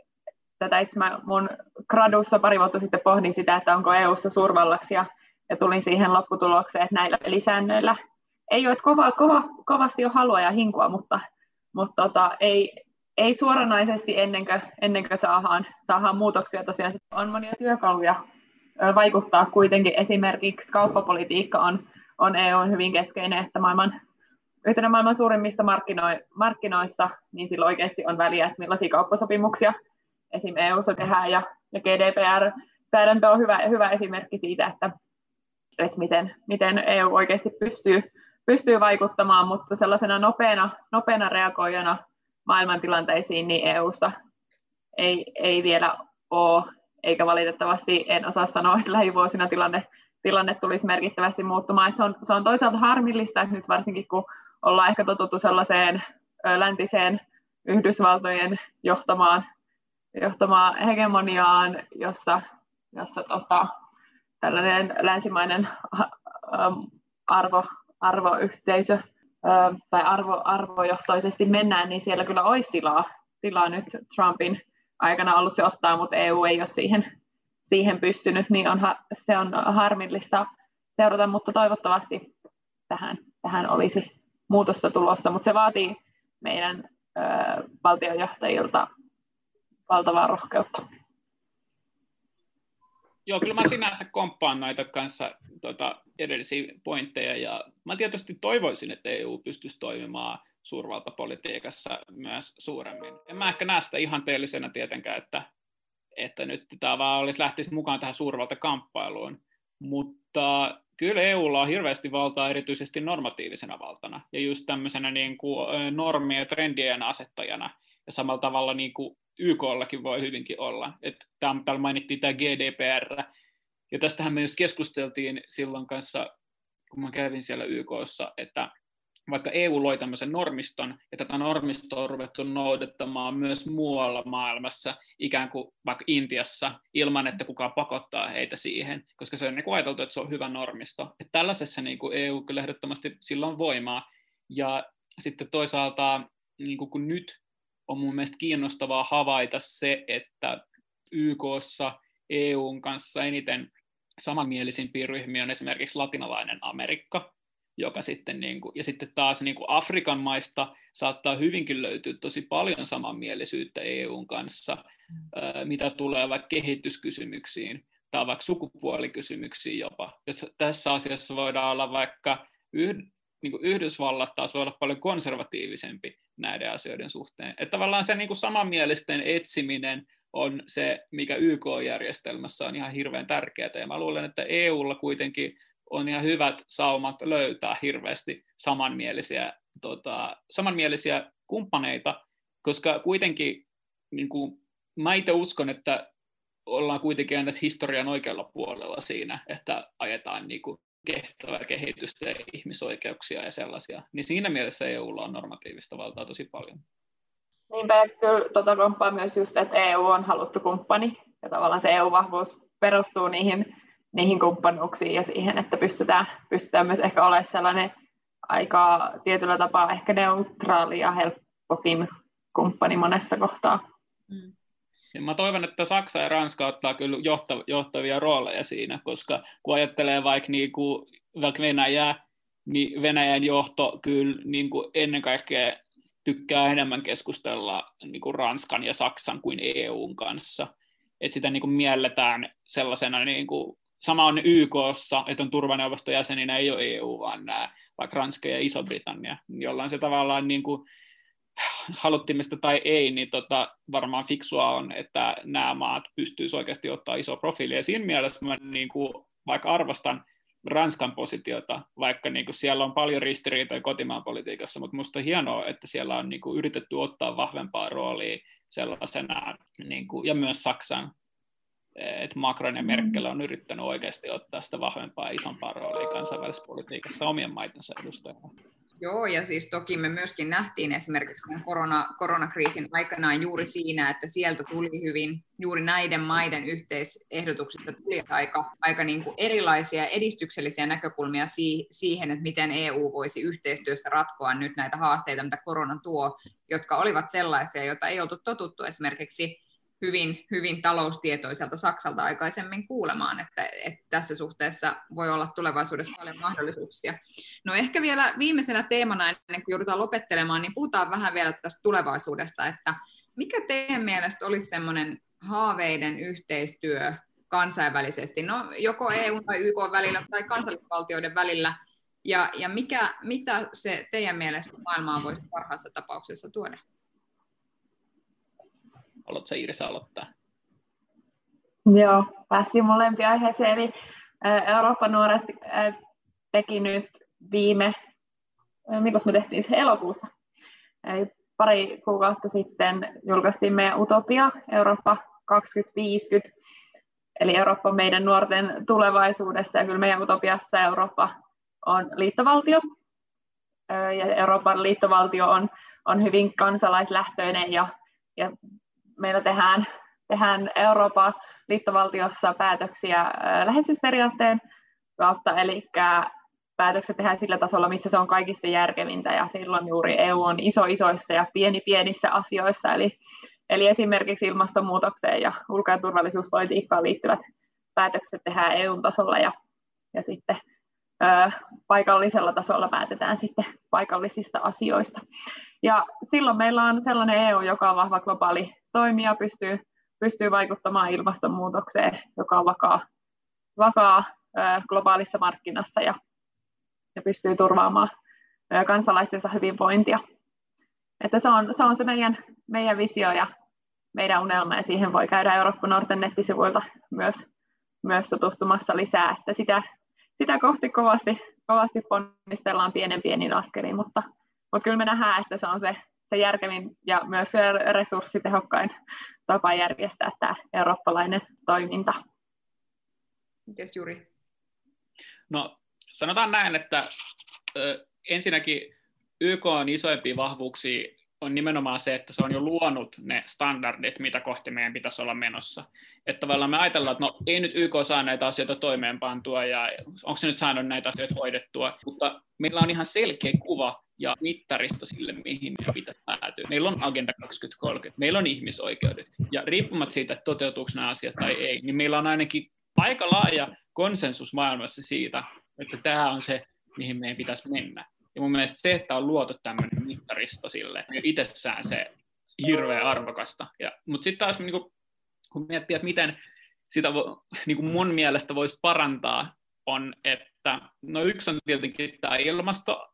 tätä itse mä mun gradussa pari vuotta sitten pohdin sitä, että onko EUsta suurvallaksi ja, ja tulin siihen lopputulokseen, että näillä pelisäännöillä ei ole, kova, kova, kovasti ole halua ja hinkua, mutta, mutta tota, ei, ei suoranaisesti ennen kuin, ennen kuin saadaan, saadaan muutoksia tosiaan on monia työkaluja vaikuttaa kuitenkin. Esimerkiksi kauppapolitiikka on on EU on hyvin keskeinen, että maailman, yhtenä maailman suurimmista markkinoi, markkinoista, niin sillä oikeasti on väliä, että millaisia kauppasopimuksia esim. EU-ssa tehdään, ja, ja GDPR-säädäntö on hyvä, hyvä esimerkki siitä, että, että miten, miten EU oikeasti pystyy, pystyy vaikuttamaan, mutta sellaisena nopeana, nopeana reagoijana maailmantilanteisiin, niin EUsta ei, ei vielä ole, eikä valitettavasti en osaa sanoa, että lähivuosina tilanne tilanne tulisi merkittävästi muuttumaan. Se, on, se on toisaalta harmillista, että nyt varsinkin kun ollaan ehkä totuttu sellaiseen läntiseen Yhdysvaltojen johtamaan, johtamaan hegemoniaan, jossa, jossa tota, tällainen länsimainen arvo, arvoyhteisö tai arvo, arvojohtoisesti mennään, niin siellä kyllä olisi tilaa, tilaa nyt Trumpin aikana ollut se ottaa, mutta EU ei ole siihen siihen pystynyt, niin on, se on harmillista seurata, mutta toivottavasti tähän, tähän olisi muutosta tulossa, mutta se vaatii meidän ö, valtionjohtajilta valtavaa rohkeutta. Joo, kyllä mä sinänsä komppaan näitä kanssa tuota, edellisiä pointteja, ja mä tietysti toivoisin, että EU pystyisi toimimaan suurvaltapolitiikassa myös suuremmin. En mä ehkä näe sitä ihanteellisena tietenkään, että että nyt tämä vaan olisi lähtisi mukaan tähän suurvaltakamppailuun. Mutta kyllä EUlla on hirveästi valtaa erityisesti normatiivisena valtana ja just tämmöisenä niin kuin normien ja trendien asettajana. Ja samalla tavalla niin kuin YKllakin voi hyvinkin olla. Että täällä mainittiin tämä GDPR. Ja tästähän me just keskusteltiin silloin kanssa, kun mä kävin siellä YKssa, että vaikka EU loi tämmöisen normiston, ja tätä normistoa on ruvettu noudattamaan myös muualla maailmassa, ikään kuin vaikka Intiassa, ilman että kukaan pakottaa heitä siihen, koska se on niin kuin ajateltu, että se on hyvä normisto. Että tällaisessa niin kuin EU kyllä ehdottomasti sillä on voimaa, ja sitten toisaalta niin kuin kun nyt on mun mielestä kiinnostavaa havaita se, että YKssa EUn kanssa eniten samanmielisimpiä ryhmiä on esimerkiksi latinalainen Amerikka, joka sitten, niin kuin, ja sitten taas niin kuin Afrikan maista saattaa hyvinkin löytyä tosi paljon samanmielisyyttä EUn kanssa, mm. mitä tulee vaikka kehityskysymyksiin tai vaikka sukupuolikysymyksiin jopa. Jos tässä asiassa voidaan olla vaikka yh, niin kuin Yhdysvallat taas voi olla paljon konservatiivisempi näiden asioiden suhteen. Että tavallaan se niin kuin samanmielisten etsiminen on se, mikä YK-järjestelmässä on ihan hirveän tärkeää. Ja mä luulen, että EUlla kuitenkin on ihan hyvät saumat löytää hirveästi samanmielisiä, tota, samanmielisiä kumppaneita, koska kuitenkin niin kuin, mä itse uskon, että ollaan kuitenkin aina historian oikealla puolella siinä, että ajetaan niin kuin, kestävää kehitystä ja ihmisoikeuksia ja sellaisia, niin siinä mielessä EUlla on normatiivista valtaa tosi paljon. Niinpä kyllä tuota komppaa myös just, että EU on haluttu kumppani ja tavallaan se EU-vahvuus perustuu niihin, niihin kumppanuuksiin ja siihen, että pystytään, pystytään myös ehkä olemaan sellainen aika tietyllä tapaa ehkä neutraali ja helppokin kumppani monessa kohtaa. Mm. Ja mä toivon, että Saksa ja Ranska ottaa kyllä johtavia rooleja siinä, koska kun ajattelee vaikka, niin kuin, vaikka Venäjää, niin Venäjän johto kyllä niin kuin ennen kaikkea tykkää enemmän keskustella niin kuin Ranskan ja Saksan kuin EUn kanssa. Et sitä niin kuin mielletään sellaisena, niin kuin, sama on YKssa, että on turvaneuvoston jäseninä ei ole EU, vaan nämä vaikka Ranska ja Iso-Britannia, jollain se tavallaan niin kuin, haluttiin sitä tai ei, niin tota, varmaan fiksua on, että nämä maat pystyisivät oikeasti ottaa iso profiili. Ja siinä mielessä mä niin kuin, vaikka arvostan Ranskan positiota, vaikka niin kuin siellä on paljon ristiriitoja kotimaan politiikassa, mutta minusta on hienoa, että siellä on niin kuin yritetty ottaa vahvempaa roolia sellaisena, niin kuin, ja myös Saksan, että Macron ja mm. Merkel on yrittänyt oikeasti ottaa sitä vahvempaa isompaa roolia kansainvälisessä politiikassa omien maitensa edustajana. Joo, ja siis toki me myöskin nähtiin esimerkiksi tämän korona, koronakriisin aikanaan juuri siinä, että sieltä tuli hyvin, juuri näiden maiden yhteisehdotuksista tuli aika, aika niin kuin erilaisia edistyksellisiä näkökulmia siihen, että miten EU voisi yhteistyössä ratkoa nyt näitä haasteita, mitä korona tuo, jotka olivat sellaisia, joita ei oltu totuttu esimerkiksi hyvin, hyvin taloustietoiselta Saksalta aikaisemmin kuulemaan, että, että tässä suhteessa voi olla tulevaisuudessa paljon mahdollisuuksia. No ehkä vielä viimeisenä teemana, ennen kuin joudutaan lopettelemaan, niin puhutaan vähän vielä tästä tulevaisuudesta, että mikä teidän mielestä olisi semmoinen haaveiden yhteistyö kansainvälisesti, no joko EU tai YK välillä tai kansallisvaltioiden välillä, ja, ja mikä, mitä se teidän mielestä maailmaa voisi parhaassa tapauksessa tuoda? Haluatko Iiris aloittaa? Joo, päästiin molempia aiheeseen. Eli Euroopan nuoret teki nyt viime, milloin me tehtiin se elokuussa, Eli pari kuukautta sitten julkaistiin meidän Utopia Eurooppa 2050, eli Eurooppa meidän nuorten tulevaisuudessa, ja kyllä meidän Utopiassa Eurooppa on liittovaltio, ja Euroopan liittovaltio on, on hyvin kansalaislähtöinen, ja, ja meillä tehdään, tehdään Euroopan liittovaltiossa päätöksiä läheisyysperiaatteen kautta, eli päätökset tehdään sillä tasolla, missä se on kaikista järkevintä, ja silloin juuri EU on iso isoissa ja pieni pienissä asioissa, eli, eli esimerkiksi ilmastonmuutokseen ja ulko- ja turvallisuuspolitiikkaan liittyvät päätökset tehdään EU-tasolla, ja, ja sitten ö, paikallisella tasolla päätetään sitten paikallisista asioista. Ja silloin meillä on sellainen EU, joka on vahva globaali toimija, pystyy, pystyy vaikuttamaan ilmastonmuutokseen, joka on vakaa, vakaa globaalissa markkinassa ja, ja pystyy turvaamaan kansalaistensa hyvinvointia. Että se on se, on se meidän, meidän visio ja meidän unelma, ja siihen voi käydä Eurooppa Norten nettisivuilta myös, myös tutustumassa lisää, että sitä, sitä kohti kovasti, kovasti ponnistellaan pienen pienin askelin, mutta, mutta kyllä me nähdään, että se on se, se järkevin ja myös resurssitehokkain tapa järjestää tämä eurooppalainen toiminta. Mites Juri? No sanotaan näin, että ö, ensinnäkin YK on isoimpia vahvuuksia on nimenomaan se, että se on jo luonut ne standardit, mitä kohti meidän pitäisi olla menossa. Että tavallaan me ajatellaan, että no ei nyt YK saa näitä asioita toimeenpantua ja onko se nyt saanut näitä asioita hoidettua, mutta meillä on ihan selkeä kuva ja mittaristo sille, mihin meidän pitäisi päätyä. Meillä on Agenda 2030, meillä on ihmisoikeudet, ja riippumatta siitä, että toteutuuko nämä asiat tai ei, niin meillä on ainakin aika laaja konsensus maailmassa siitä, että tämä on se, mihin meidän pitäisi mennä. Ja mun mielestä se, että on luotu tämmöinen mittaristo sille, on itsessään se hirveän arvokasta. Mutta sitten taas niin kun, kun miettii, että miten sitä vo, niin kuin mun mielestä voisi parantaa, on, että no yksi on tietenkin tämä ilmasto,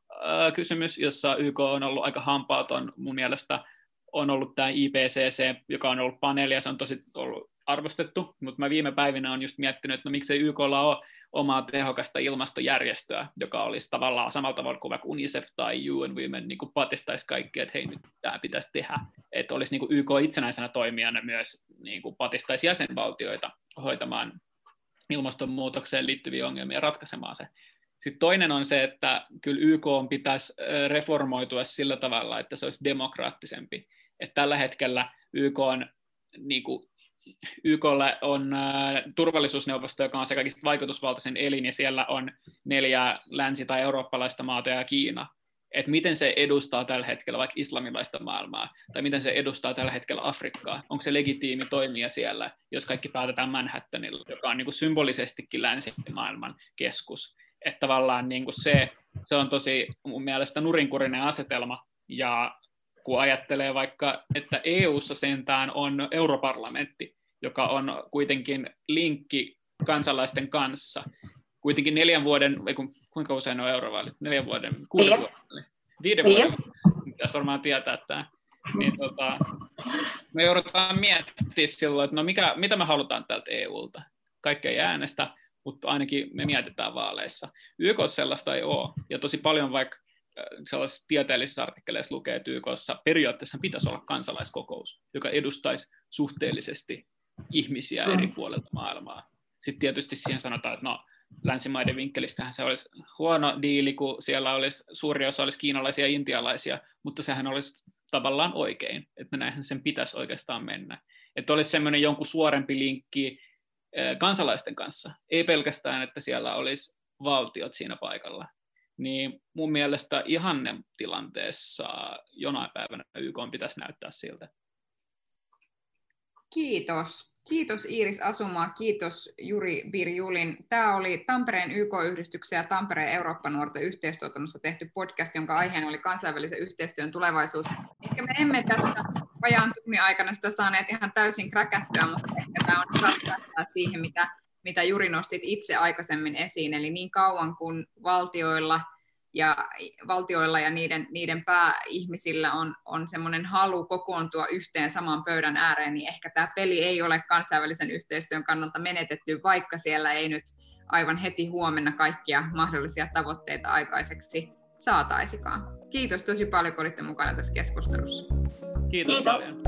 kysymys, jossa YK on ollut aika hampaaton mun mielestä, on ollut tämä IPCC, joka on ollut paneeli ja se on tosi ollut arvostettu, mutta mä viime päivinä on just miettinyt, että no miksei YKlla ole omaa tehokasta ilmastojärjestöä, joka olisi tavallaan samalla tavalla kuin vaikka UNICEF tai UN Women niin kuin patistaisi kaikki, että hei nyt tämä pitäisi tehdä, että olisi niin kuin YK itsenäisenä toimijana myös niin kuin patistaisi jäsenvaltioita hoitamaan ilmastonmuutokseen liittyviä ongelmia ratkaisemaan se. Sitten toinen on se, että kyllä YK pitäisi reformoitua sillä tavalla, että se olisi demokraattisempi. että tällä hetkellä YK on niin kuin, YKlle on äh, turvallisuusneuvosto, joka on se kaikista vaikutusvaltaisen elin, ja siellä on neljä länsi- tai eurooppalaista maata ja Kiina. Että miten se edustaa tällä hetkellä vaikka islamilaista maailmaa, tai miten se edustaa tällä hetkellä Afrikkaa. Onko se legitiimi toimia siellä, jos kaikki päätetään Manhattanilla, joka on niin kuin symbolisestikin länsimaailman keskus. Että tavallaan niin kuin se, se on tosi mun mielestä nurinkurinen asetelma, ja kun ajattelee vaikka, että EU-ssa sentään on europarlamentti, joka on kuitenkin linkki kansalaisten kanssa. Kuitenkin neljän vuoden, ei kun, kuinka usein on eurovaalit? Neljän vuoden, kuuden vuoden, viiden vuoden, pitäisi varmaan tietää tämä. Niin, tota, me joudutaan miettimään silloin, että no mikä, mitä me halutaan tältä EUlta. Kaikki ei äänestä, mutta ainakin me mietitään vaaleissa. YK sellaista ei ole, ja tosi paljon vaikka sellaisissa tieteellisissä artikkeleissa lukee, että YKssa periaatteessa pitäisi olla kansalaiskokous, joka edustaisi suhteellisesti ihmisiä eri mm. puolilta maailmaa. Sitten tietysti siihen sanotaan, että no, länsimaiden vinkkelistähän se olisi huono diili, kun siellä olisi, suuri osa olisi kiinalaisia ja intialaisia, mutta sehän olisi tavallaan oikein, että näinhän sen pitäisi oikeastaan mennä. Että olisi semmoinen jonkun suorempi linkki kansalaisten kanssa, ei pelkästään, että siellä olisi valtiot siinä paikalla, niin mun mielestä ihanne tilanteessa jonain päivänä YK pitäisi näyttää siltä. Kiitos. Kiitos Iiris Asumaa, kiitos Juri Birjulin. Tämä oli Tampereen YK-yhdistyksen ja Tampereen Eurooppa-nuorten yhteistuotannossa tehty podcast, jonka aiheena oli kansainvälisen yhteistyön tulevaisuus. Ehkä me emme tässä vajaan tunnin aikana sitä saaneet ihan täysin kräkättyä, mutta ehkä tämä on siihen, mitä mitä Juri nostit itse aikaisemmin esiin, eli niin kauan kuin valtioilla ja, valtioilla ja niiden, niiden pääihmisillä on, on semmoinen halu kokoontua yhteen saman pöydän ääreen, niin ehkä tämä peli ei ole kansainvälisen yhteistyön kannalta menetetty, vaikka siellä ei nyt aivan heti huomenna kaikkia mahdollisia tavoitteita aikaiseksi saataisikaan. Kiitos tosi paljon, kun olitte mukana tässä keskustelussa. Kiitos, Kiitos. paljon.